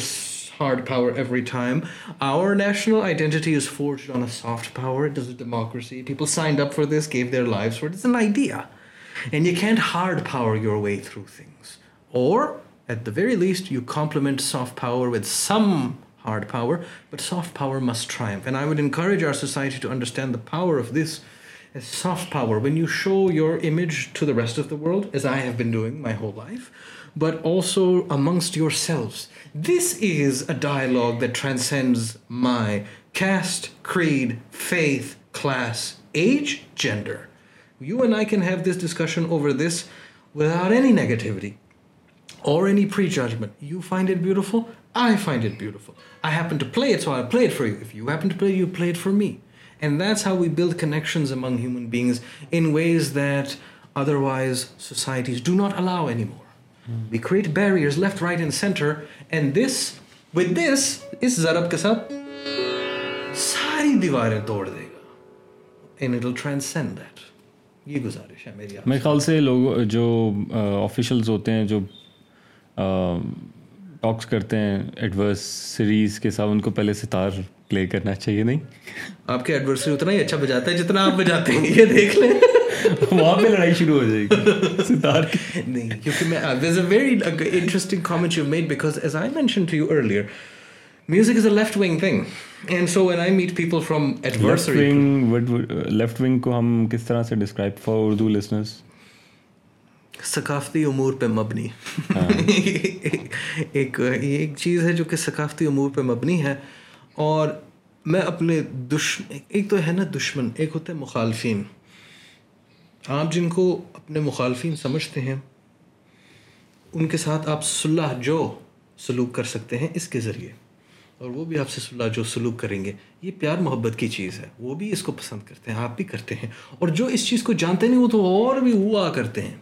hard power every time. Our national identity is forged on a soft power. It is a democracy. People signed up for this, gave their lives for it. It's an idea. And you can't hard power your way through things. Or, at the very least, you complement soft power with some hard power, but soft power must triumph. And I would encourage our society to understand the power of this is soft power. When you show your image to the rest of the world, as I have been doing my whole life, but also amongst yourselves. This is a dialogue that transcends my caste, creed, faith, class, age, gender. You and I can have this discussion over this without any negativity or any prejudgment. You find it beautiful, I find it beautiful. I happen to play it, so I play it for you. If you happen to play it, you play it for me. And that's how we build connections among human beings in ways that otherwise societies do not allow anymore. Mm. We create barriers left, right, and center. And this, with this, is Zarab Kasab. میرے خیال سے لوگ جو آفیشلز ہوتے ہیں جو ٹاکس کرتے ہیں ایڈورس سیریز کے ساتھ ان کو پہلے ستار پلے کرنا چاہیے نہیں آپ کے ایڈورسری اتنا ہی اچھا بجاتا ہے جتنا آپ بجاتے ہیں یہ دیکھ لیں وہاں پہ لڑائی شروع ہو جائے گی ستار کی نہیں کیونکہ میں there is a very interesting comment you made because as I mention to you earlier music is a left wing thing and so when I meet people from adversary left wing کو ہم کس طرح سے ڈسکرائب فار اردو لسنرس ثقافتی امور پہ مبنی ہاں۔ ایک یہ ایک چیز ہے جو کہ ثقافتی امور پہ مبنی ہے اور میں اپنے ایک تو ہے نا دشمن ایک ہوتا ہے مخالفین آپ جن کو اپنے مخالفین سمجھتے ہیں ان کے ساتھ آپ صلاح جو سلوک کر سکتے ہیں اس کے ذریعے اور وہ بھی آپ سے صلاح جو سلوک کریں گے یہ پیار محبت کی چیز ہے وہ بھی اس کو پسند کرتے ہیں آپ بھی کرتے ہیں اور جو اس چیز کو جانتے نہیں وہ تو اور بھی ہوا کرتے ہیں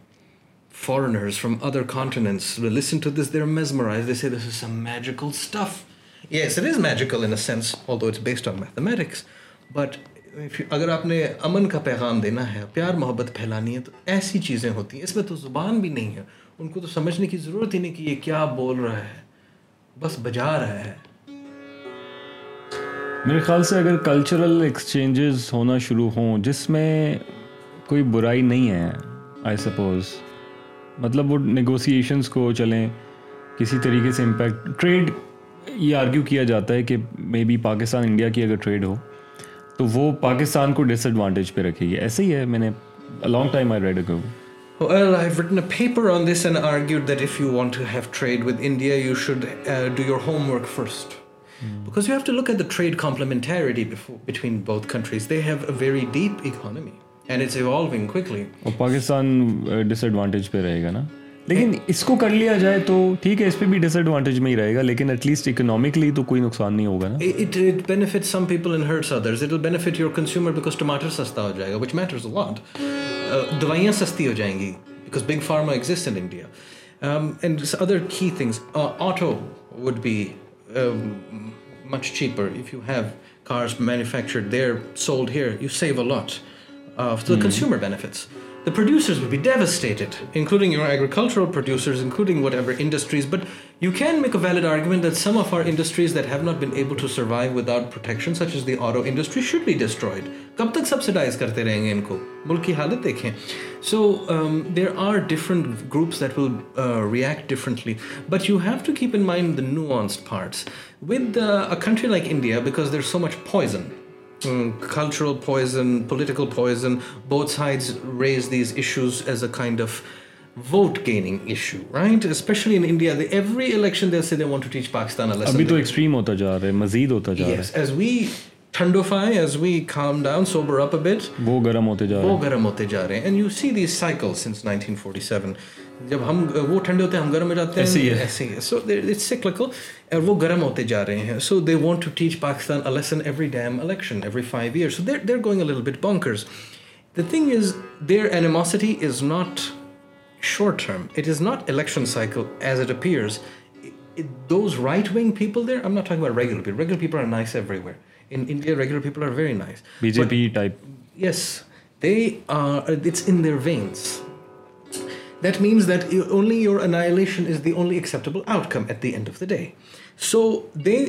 foreigners from other continents magical stuff اگر آپ نے امن کا پیغام دینا ہے پیار محبت پھیلانی ہے تو ایسی چیزیں ہوتی ہیں اس میں تو زبان بھی نہیں ہے ان کو تو سمجھنے کی ضرورت ہی نہیں کہ یہ کیا بول رہا ہے بس بجا رہا ہے میرے خیال سے اگر کلچرل ایکسچینجز ہونا شروع ہوں جس میں کوئی برائی نہیں ہے آئی سپوز مطلب وہ نیگوسیشنس کو چلیں کسی طریقے سے امپیکٹ ٹریڈ یہ آرگیو کیا جاتا ہے کہ مے بی پاکستان انڈیا کی اگر ٹریڈ ہو تو وہ پاکستان کو ڈس ایڈوانٹیج پہ رکھے گی ایسے ہی ہے میں نے long time I read ago Well, I've written a a paper on this and and argued that if you you you want to to have have have trade trade with India, should uh, do your homework first. Mm. Because look at the complementarity before, between both countries. They very deep economy it's evolving quickly. نا لیکن اس کو کر لیا جائے تو ٹھیک ہے اس پہ بھی ڈس ایڈوانٹیج میں ہی رہے گا لیکن ایٹ لیسٹ اکنامکلی تو کوئی نقصان نہیں ہوگا نا it it benefit some people and hurts others it will benefit your consumer because ٹماٹر سستا ہو جائے گا وچ میٹرز لاٹ دوائیاں سستی ہو جائیں گی because big pharma exist in India and other key things auto would be much cheaper if you have cars manufactured there sold here you save a lot of the consumer benefits the producers will be devastated including your agriculture producer including whatever industries but you can make a valid argument some of our industries that have not been ایبلوائیو without protection such as the R O industry should بھی ڈسٹرائڈ کب تک سبسڈائز کرتے رہیں گے ان کو ملکی حالت دیکھیں so there are different groups that will react differently but you have to keep in mind the nuances parts with country like India because there are so much poison Mm, cultural poison, political poison, both sides raise these issues as a kind of vote gaining issue, right? Especially in India, the, every election they say they want to teach Pakistan a lesson. Abhi to extreme hota ja rahe, mazid hota ja rahe. Yes, as we thundify, as we calm down, sober up a bit, wo garam hote ja rahe. Wo garam hote ja rahe. And you see these cycles since 1947. جب ہم وہ ٹھنڈے ہوتے ہیں ہم گرم ہو جاتے ہیں ایسے ہی سو سکل اور وہ گرم ہوتے جا رہے ہیں so they want to teach Pakistan lesson every damn election every five years so there there going a little bit bonkers the thing is there animosity is not short term it is not election cycle as it appears those right wing people there M not talk regular people regular people are nice everywhere in India regular people are very nice B J P type yes they are it's in their veins day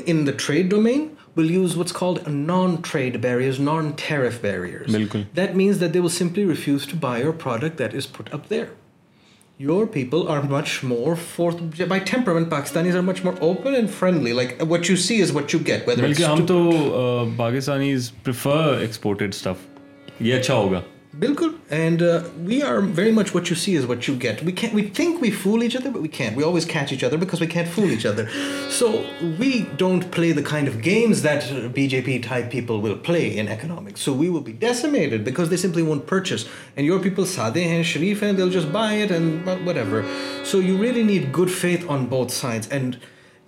in trade و non trade simply refuse to buy your product appear your people Pakistani بالکل and we are very much what you see is what you get we we think we fool each other can we always catch each other because we can fool each other so we don't play the kind of games that B J P type people will play in economics so we will be decimated because they simply won't purchase and your people سادے ہیں شریف ہیں دل by it and whatever so you really need good faith on بہت science and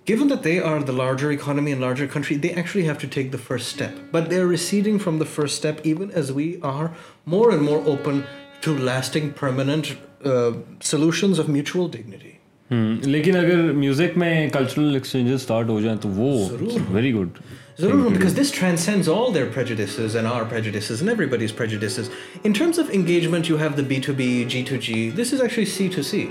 Given that they are the larger economy and larger country, they actually have to take the first step. But they're receding from the first step, even as we are more and more open to lasting, permanent uh, solutions of mutual dignity. لیکن اگر میوزک میں کلچرل ایکسچینجز سٹارٹ ہو جائیں تو وہ ویری گڈ ضرور because this transcends all their prejudices and our prejudices and everybody's prejudices in terms of engagement you have the B to B G to G this is actually C to C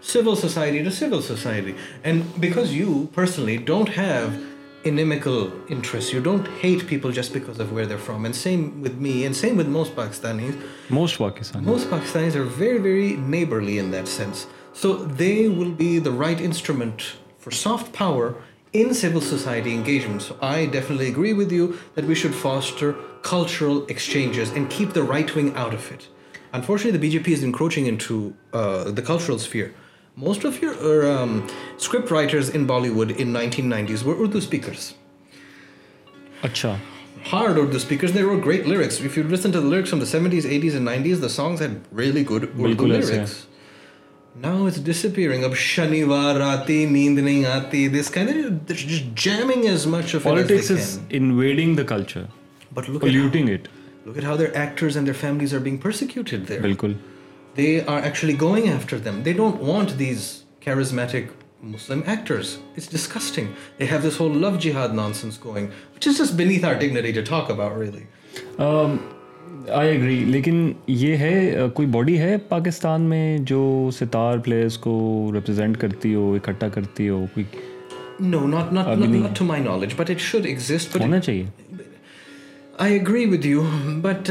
civil society to civil society. And because you personally don't have inimical interests, you don't hate people just because of where they're from. And same with me, and same with most Pakistanis. Most Pakistanis are very, very neighborly in that sense. So they will be the right instrument for soft power in civil society engagement. So I definitely agree with you that we should foster cultural exchanges and keep the right wing out of it. Unfortunately, the BJP is encroaching into uh, the cultural sphere. most of your um, script writers in Bollywood in 1990s were Urdu speakers. Achha. Hard Urdu speakers. They wrote great lyrics. If you listen to the lyrics from the 70s, 80s, and 90s, the songs had really good Urdu lyrics. Yeah. Now it's disappearing. Ab shanivar neend nahi aati. This kind of they're just jamming as much of politics it as they can. is invading the culture, but look polluting at how, it. Look at how their actors and their families are being persecuted there. Bilkul. they They They are actually going going, after them. don't want these charismatic Muslim actors. It's disgusting. have this whole love jihad nonsense which is just beneath our dignity to talk about, really. Um, I لیکن یہ ہے کوئی باڈی ہے پاکستان میں جو ستار پلیئرس کو ریپرزینٹ کرتی ہو اکٹھا کرتی ہو کوئی no not not not to my knowledge but it should exist ہونا چاہیے آئی ود یو بٹ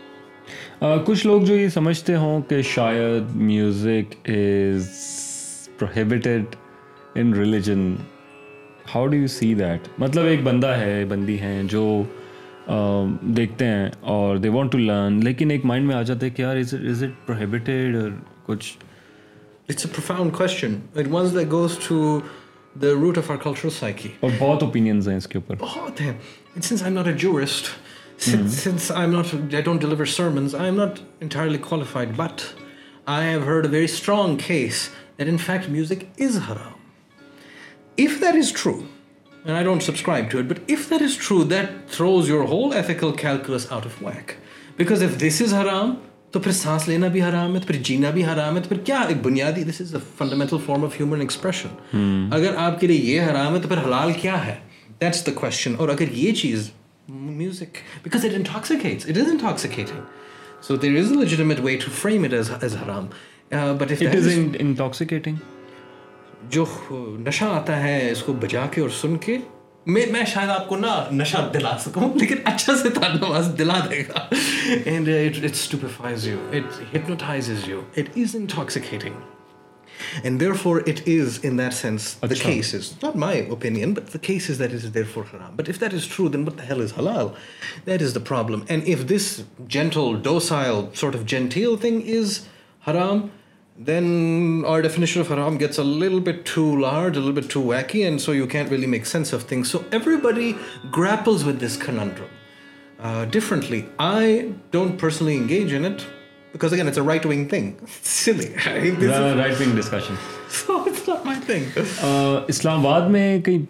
کچھ لوگ جو یہ سمجھتے ہوں کہ شاید music is prohibited in religion how do you see that مطلب ایک بندہ ہے بندی ہیں جو دیکھتے ہیں اور دے وانٹ ٹو لرن لیکن ایک مائنڈ میں آ جاتے ہیں کہ یار از از اٹ پروہیبٹیڈ اور کچھ it's a profound question it once that goes to the root of our cultural psyche اور بہت اوپینینز ہیں اس کے اوپر بہت ہیں since I am not a jurist since, mm since I'm not, I don't deliver sermons, I'm not entirely qualified, but I have heard a very strong case that in fact music is haram. If that is true, and I don't subscribe to it, but if that is true, that throws your whole ethical calculus out of whack. Because if this is haram, تو پھر سانس لینا بھی حرام ہے تو پھر جینا بھی حرام ہے تو پھر کیا ایک بنیادی this is a fundamental form of human expression اگر آپ کے لیے یہ حرام ہے تو پھر حلال کیا ہے دیٹس دا کوشچن اور اگر یہ چیز music because it It it it intoxicates. is is is intoxicating. intoxicating. So there a legitimate way to frame as, as haram. Uh, but if جو نشہ آتا ہے اس کو بجا کے اور سن کے آپ کو نا نشہ دلا سکوں لیکن اچھا دلا دے گا sensing so everybody grapples with خنڈر engage int Because again, it's a right wing thing. It's silly. Right? It's right wing discussion. So it's not my thing. Uh, Islam Bad may be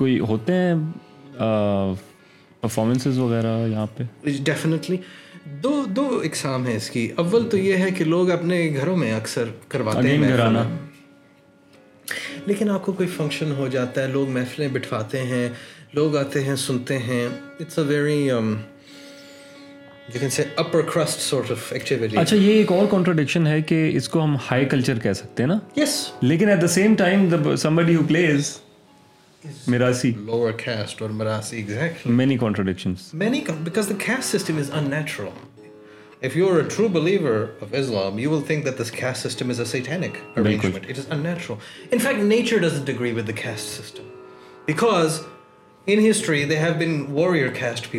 a lot of performances. Definitely. دو دو اقسام ہیں اس کی اول تو یہ ہے کہ لوگ اپنے گھروں میں اکثر کرواتے ہیں محفلیں لیکن آپ کو کوئی فنکشن ہو جاتا ہے لوگ محفلیں بٹھواتے ہیں لوگ آتے ہیں سنتے ہیں اٹس اے ویری اچھا یہ ایک اور اور ہے کہ اس کو ہم ہائی کلچر کہہ سکتے ہیں نا یس لیکن at the same time somebody who plays lover exactly many many because system is اپنی ہمری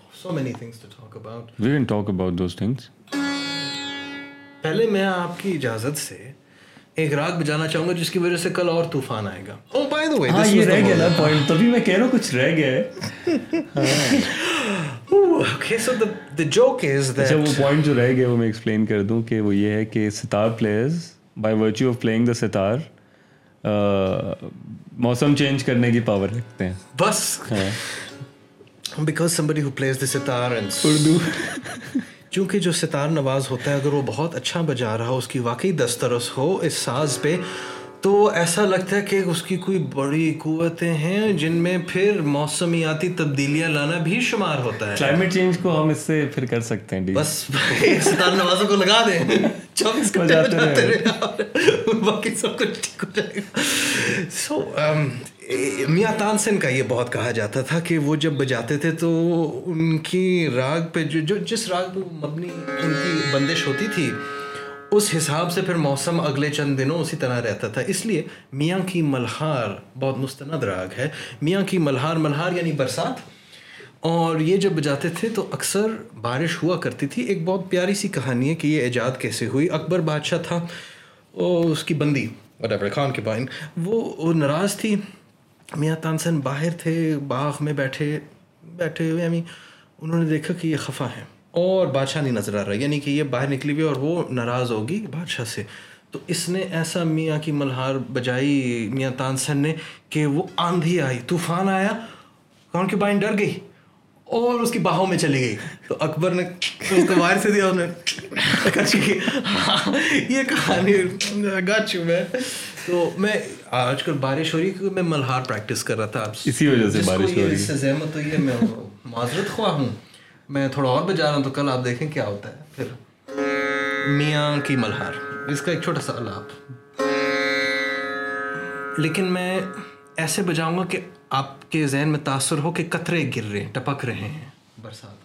so many things things to talk talk about about we those پہلے میں آپ کی کی اجازت سے سے ایک راگ بجانا چاہوں گا گا جس وجہ کل اور طوفان آئے oh, ہاں، موسم چینج کرنے کی پاور رکھتے ہیں بس ہاں۔ Because who plays the sitar Urdu چونکہ جو ستار نواز ہوتا ہے اگر وہ بہت اچھا بجا رہا ہو اس کی واقعی دسترس ہو اس ساز پہ تو ایسا لگتا ہے کہ اس کی کوئی بڑی قوتیں ہیں جن میں پھر موسمیاتی تبدیلیاں لانا بھی شمار ہوتا ہے کلائمیٹ چینج کو ہم اس سے پھر کر سکتے ہیں بس ستار نوازوں کو لگا دیں چوبیس گھنٹے باقی سب کچھ ٹھیک ہو جائے گا سو um, میاں تانسن کا یہ بہت کہا جاتا تھا کہ وہ جب بجاتے تھے تو ان کی راگ پہ جو جو جس راگ پہ مبنی ان کی بندش ہوتی تھی اس حساب سے پھر موسم اگلے چند دنوں اسی طرح رہتا تھا اس لیے میاں کی ملہار بہت مستند راگ ہے میاں کی ملہار ملہار یعنی برسات اور یہ جب بجاتے تھے تو اکثر بارش ہوا کرتی تھی ایک بہت پیاری سی کہانی ہے کہ یہ ایجاد کیسے ہوئی اکبر بادشاہ تھا اس کی بندی اور خان کے بائن وہ ناراض تھی میاں تانسن باہر تھے باغ میں بیٹھے بیٹھے ہوئے یعنی انہوں نے دیکھا کہ یہ خفا ہے اور بادشاہ نہیں نظر آ رہا یعنی کہ یہ باہر نکلی ہوئی اور وہ ناراض ہوگی بادشاہ سے تو اس نے ایسا میاں کی ملہار بجائی میاں تانسن نے کہ وہ آندھی آئی طوفان آیا کون کہ بائن ڈر گئی اور اس کی باہوں میں چلی گئی تو اکبر نے اس کو وائر سے دیا انہوں نے یہ کہانی گچ میں تو میں آج کل بارش ہو رہی کیونکہ میں ملہار پریکٹس کر رہا تھا اسی وجہ سے بارش ہو رہی ہے زحمت ہوئی ہے میں معذرت خواہ ہوں میں تھوڑا اور بجا رہا ہوں تو کل آپ دیکھیں کیا ہوتا ہے پھر میاں کی ملہار اس کا ایک چھوٹا سا الاپ لیکن میں ایسے بجاؤں گا کہ آپ کے ذہن میں تاثر ہو کہ قطرے گر رہے ہیں ٹپک رہے ہیں برسات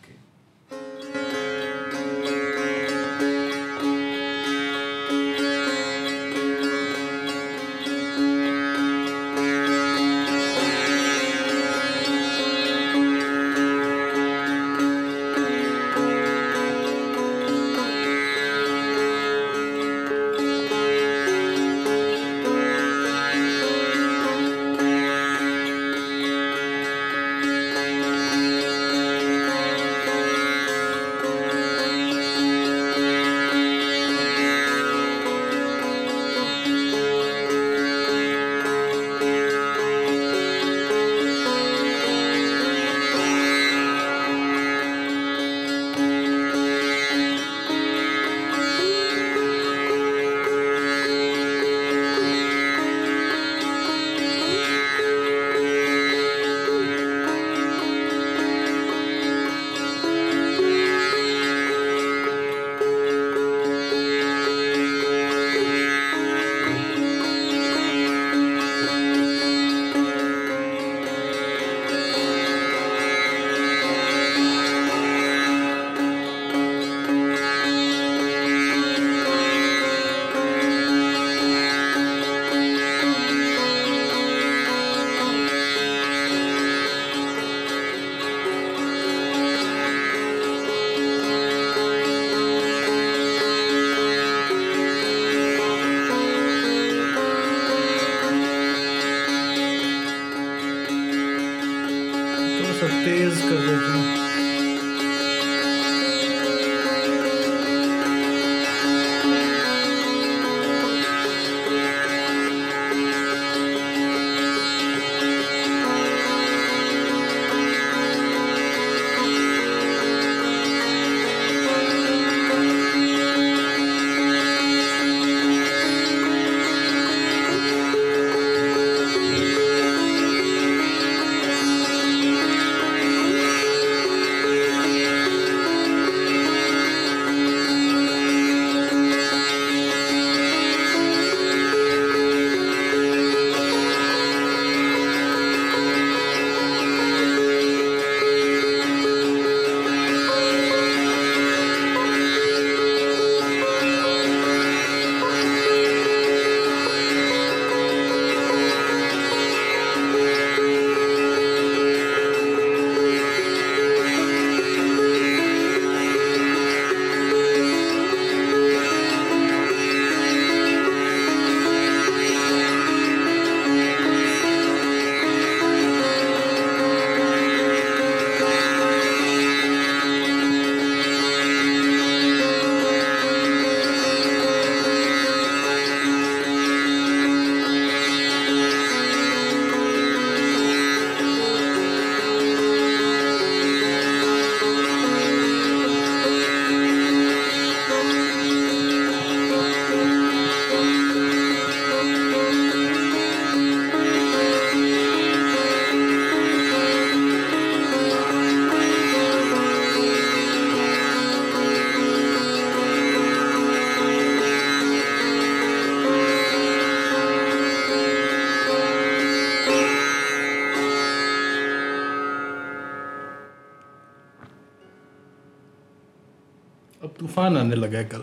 طوفان آنے لگا ہے ہے کل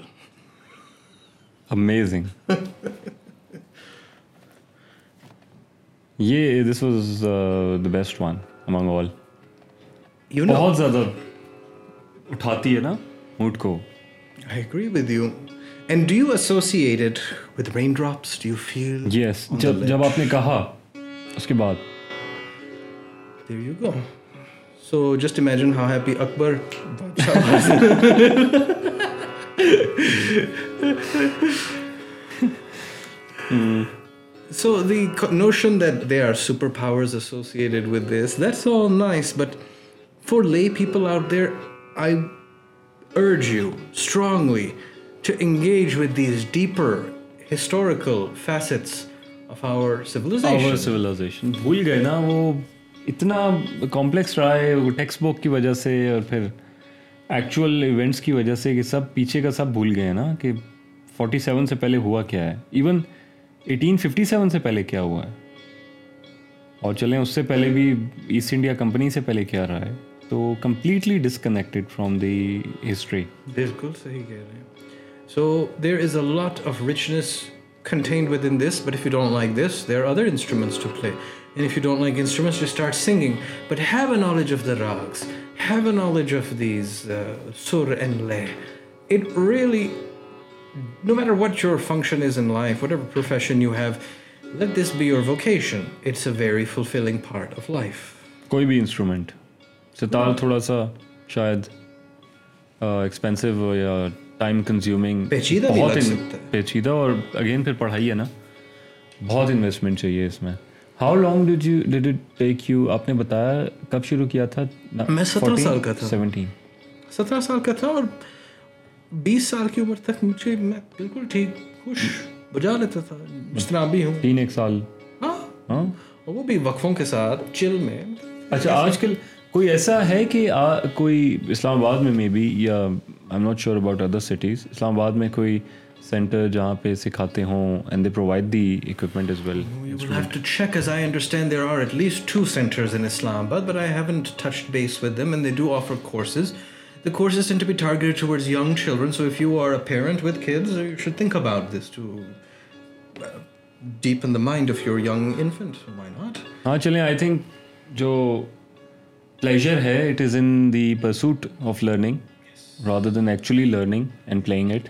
امیزنگ یہ this was the best one among all بہت زیادہ اٹھاتی نا موڈ کو جب آپ نے کہا اس کے بعد so just imagine how happy Akbar so نوشنگ engage with these deeper historical facets بھول گئے نا وہ اتنا کمپلیکس رہا ہے ٹیکسٹ بک کی وجہ سے اور پھر ایکچوئل ایونٹس کی وجہ سے کہ سب پیچھے کا سب بھول گئے نا کہ فورٹی سیون سے پہلے ہوا کیا ہے ایون ایٹین ففٹی سیون سے پہلے کیا ہوا ہے اور چلیں اس سے پہلے بھی ایسٹ انڈیا کمپنی سے پہلے کیا رہا ہے تو completely disconnected from the history بالکل صحیح کہہ رہے ہیں so there is a lot of richness contained with in this but if you don't like this there are other instruments to play And if you don't like instruments, just start singing. But have a knowledge of the rags, have a knowledge of these uh, sur and leh. It really, no matter what your function is in life, whatever profession you have, let this be your vocation. It's a very fulfilling part of life. کوئی بھی انسٹرومنٹ ستار تھوڑا سا شاید ایکسپینسو یا ٹائم کنزیومنگ پیچیدہ بہت پیچیدہ اور اگین پھر پڑھائی ہے نا بہت انویسٹمنٹ چاہیے اس میں how long did you did it take you آپ نے بتایا کب شروع کیا تھا میں سترہ سال کا تھا سیونٹین سترہ سال کا تھا اور بیس سال کی عمر تک مجھے میں بالکل ٹھیک خوش بجا لیتا تھا جس طرح بھی ہوں تین ایک سال ہاں وہ بھی وقفوں کے ساتھ چل میں اچھا آج کل کوئی ایسا ہے کہ کوئی اسلام آباد میں مے بی یا I am not sure about other cities Islamabad میں کوئی سینٹر جہاں پہ سکھاتے ہوں and they provide the equipment is well you will have to check as I understand there are at least two centres in Islamabad but I haven't touch base with them and they do offer courses the courses tend to be target towards young children so if you are a parent with kids you should think about this to deep in the mind of your young infant my not ہاں چلیں آئی تھنک جو پلیزر ہے it is in the pursuit of learning rather than actually learning and playing it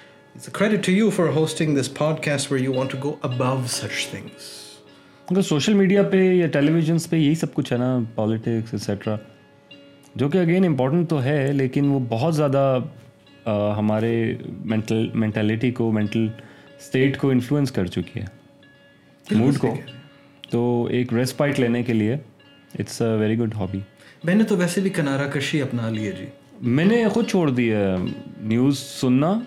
It's a credit to to you you for hosting this podcast where want go above such things. اگر سوشل میڈیا پہ یا ٹیلی ویژنس پہ یہی سب کچھ ہے نا پالیٹکس اکسٹرا جو کہ اگین امپورٹنٹ تو ہے لیکن وہ بہت زیادہ ہمارے مینٹل مینٹیلیٹی کو مینٹل اسٹیٹ کو انفلوئنس کر چکی ہے موڈ کو تو ایک ریسپائٹ لینے کے لیے it's a very good hobby میں نے تو ویسے بھی کنارہ کشی اپنا لی ہے جی میں نے خود چھوڑ دی ہے نیوز سننا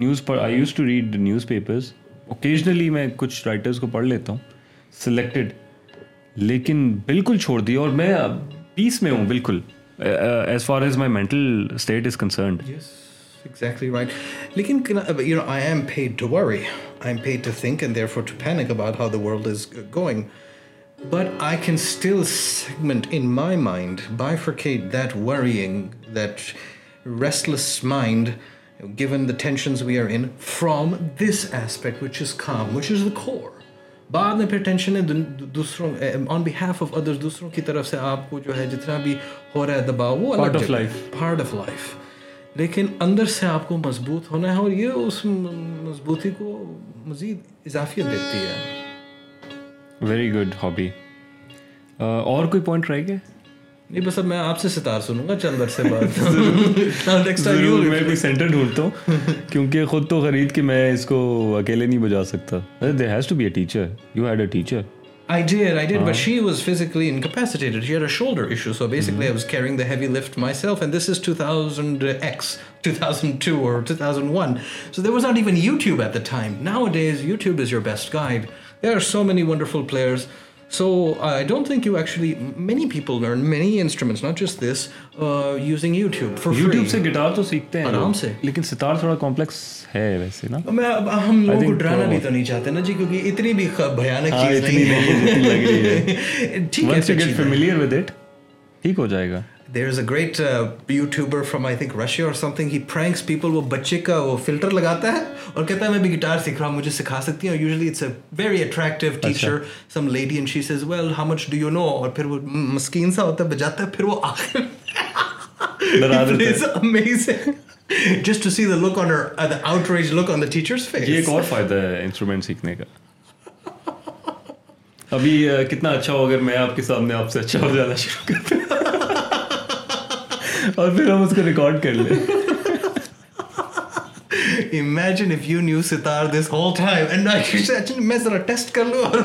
نیوز پر I used to read newspapers occasionally میں کچھ رائٹرس کو پڑھ لیتا ہوں سلیکٹڈ لیکن بالکل چھوڑ دی اور میں پیس میں ہوں بالکل as far as my mental state is concerned restless mind given the the tensions we are in, from this aspect, which which is is calm, core. بعد میں پھر ٹینشن ہے دوسروں دوسروں آن آف کی طرف سے آپ کو جو ہے جتنا بھی ہو رہا ہے دباؤ وہ پارٹ آف لائف لیکن اندر سے آپ کو مضبوط ہونا ہے اور یہ اس مضبوطی کو مزید اضافیت دیتی ہے ویری گڈ ہابی اور کوئی پوائنٹ رہے گی نہیں بس اب میں آپ سے ستار سنوں گا چند عرصے بعد میں کوئی سینٹر ڈھونڈتا ہوں کیونکہ خود تو خرید کے میں اس کو اکیلے نہیں بجا سکتا there has to be a teacher you had a teacher I did, I did, uh. but she was physically incapacitated. She had a shoulder issue, so basically mm-hmm. I was carrying the heavy lift myself. And this is 2000X, 2002 or 2001. So there was not even YouTube at the time. Nowadays, YouTube is your best guide. There are so many wonderful players. So uh, uh, I don't think you actually. Many many people learn instruments, not just this, uh, using YouTube YouTube for so ڈونٹلی گٹار تو سیکھتے ہیں آرام سے لیکن ستار تھوڑا کمپلیکس ہے ویسے اب ہم لوگوں کو ڈرانا بھی تو نہیں چاہتے نا جی کیونکہ اتنی بھیانکر ود اٹھائے گا گریٹوبر فرام آئی رشیا اور ابھی کتنا اچھا ہو اگر میں آپ کے سامنے آپ سے اچھا اور پھر ہم اس کو ریکارڈ کر لیں imagine if you knew sitar this whole time and I should actually میں ذرا ٹیسٹ کر لوں اور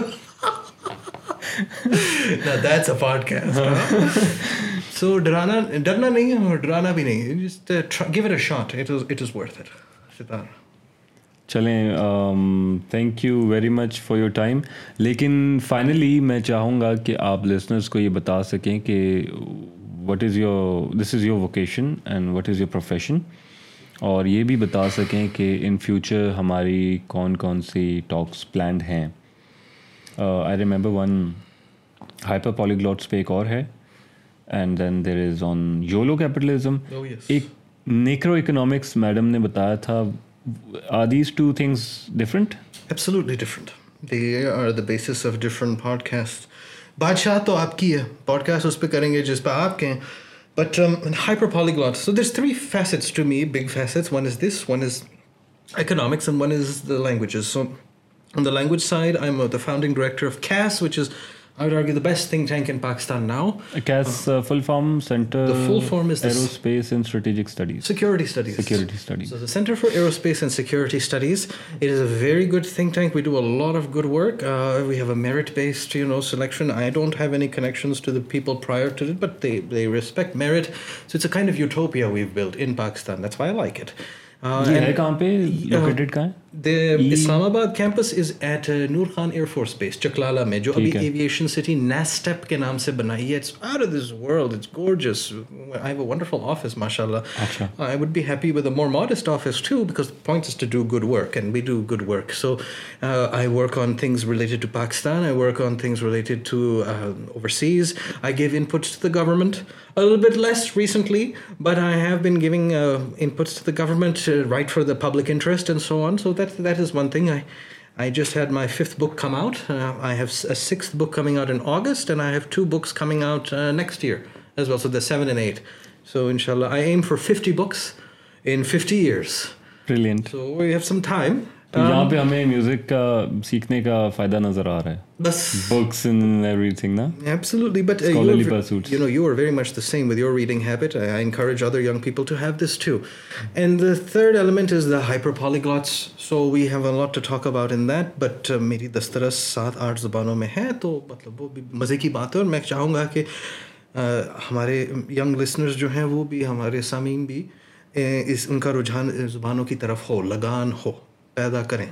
دیٹس ا پارٹ کیسٹ سو ڈرانا ڈرنا نہیں ہے اور ڈرانا بھی نہیں ہے just give it a shot it is it is worth it sitar چلیں thank you very much for your time لیکن فائنلی میں چاہوں گا کہ آپ لسنرس کو یہ بتا سکیں کہ what is your this is your vocation and what is your profession اور یہ بھی بتا سکیں کہ ان فیوچر ہماری کون کون سی ٹاکس پلانڈ ہیں آئی ریمبر ون ہائپر پالیگلاٹس پہ ایک اور ہے and then there is on YOLO capitalism ایک نیکرو اکنامکس میڈم نے بتایا تھا are are these two things different different different they the basis of podcast بادشاہ تو آپ کی ہے پوڈ کاسٹ اس پہ کریں گے جس پہ آپ کے ہیں but hyper so this three facets to me big facets one is this one is economics and one is the languages so the language side I am the founding director of CASS is best in Pakistan centre for aerospace security studies a very good thing we do of good work a merit based I ڈونٹنس میرٹ آفوپیا ویلڈ in Pakistan Islamabad campus is at Nur Khan air force base Chaklala میں جو ابھی ایویشن سٹی نیسٹپ کے نام سے بنائی ہے it's out of this world it's gorgeous I have a wonderful office ماشاء اللہ I would be happy with more modest office too because point is to do good work and we do good work so I work on things related to Pakistan I work on things related to overseas I give inputs to the government less recently but I have been giving in پٹس to the government right فارٹ just had my fifth book out آئیسٹ next year I aim for fifty books سیکھنے کا دسترس سات آٹھ زبانوں میں ہے تو مطلب وہ بھی مزے کی بات ہے اور میں چاہوں گا کہ ہمارے ینگ لسنرز جو ہیں وہ بھی ہمارے سامعین بھی اس ان کا رجحان زبانوں کی طرف ہو لگان ہو پیدا کریں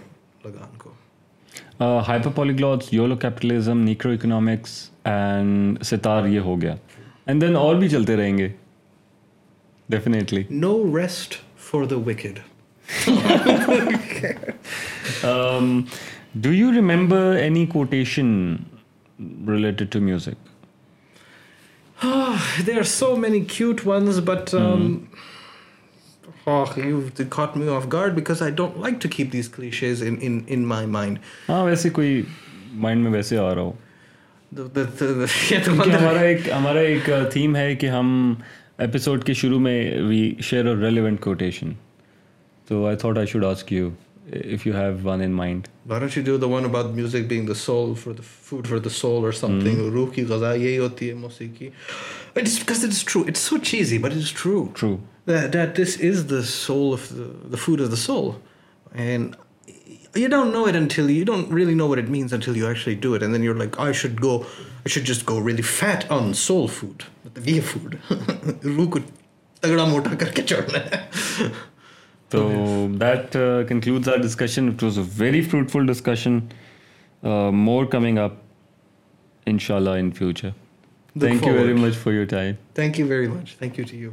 لگان کو hyper پولیگلوتس YOLO capitalism necro economics and ستار یہ ہو گیا اینڈ دین اور بھی چلتے رہیں گے definitely no rest for the wicked do you remember any quotation related to music they are so many cute ones but ویسے آ رہا ہوٹیشن تو غذا یہی ہوتی ہے very fruitful discussion more coming up ان شہ ان Thank you very much for your time. Thank you very much. Thank you to you.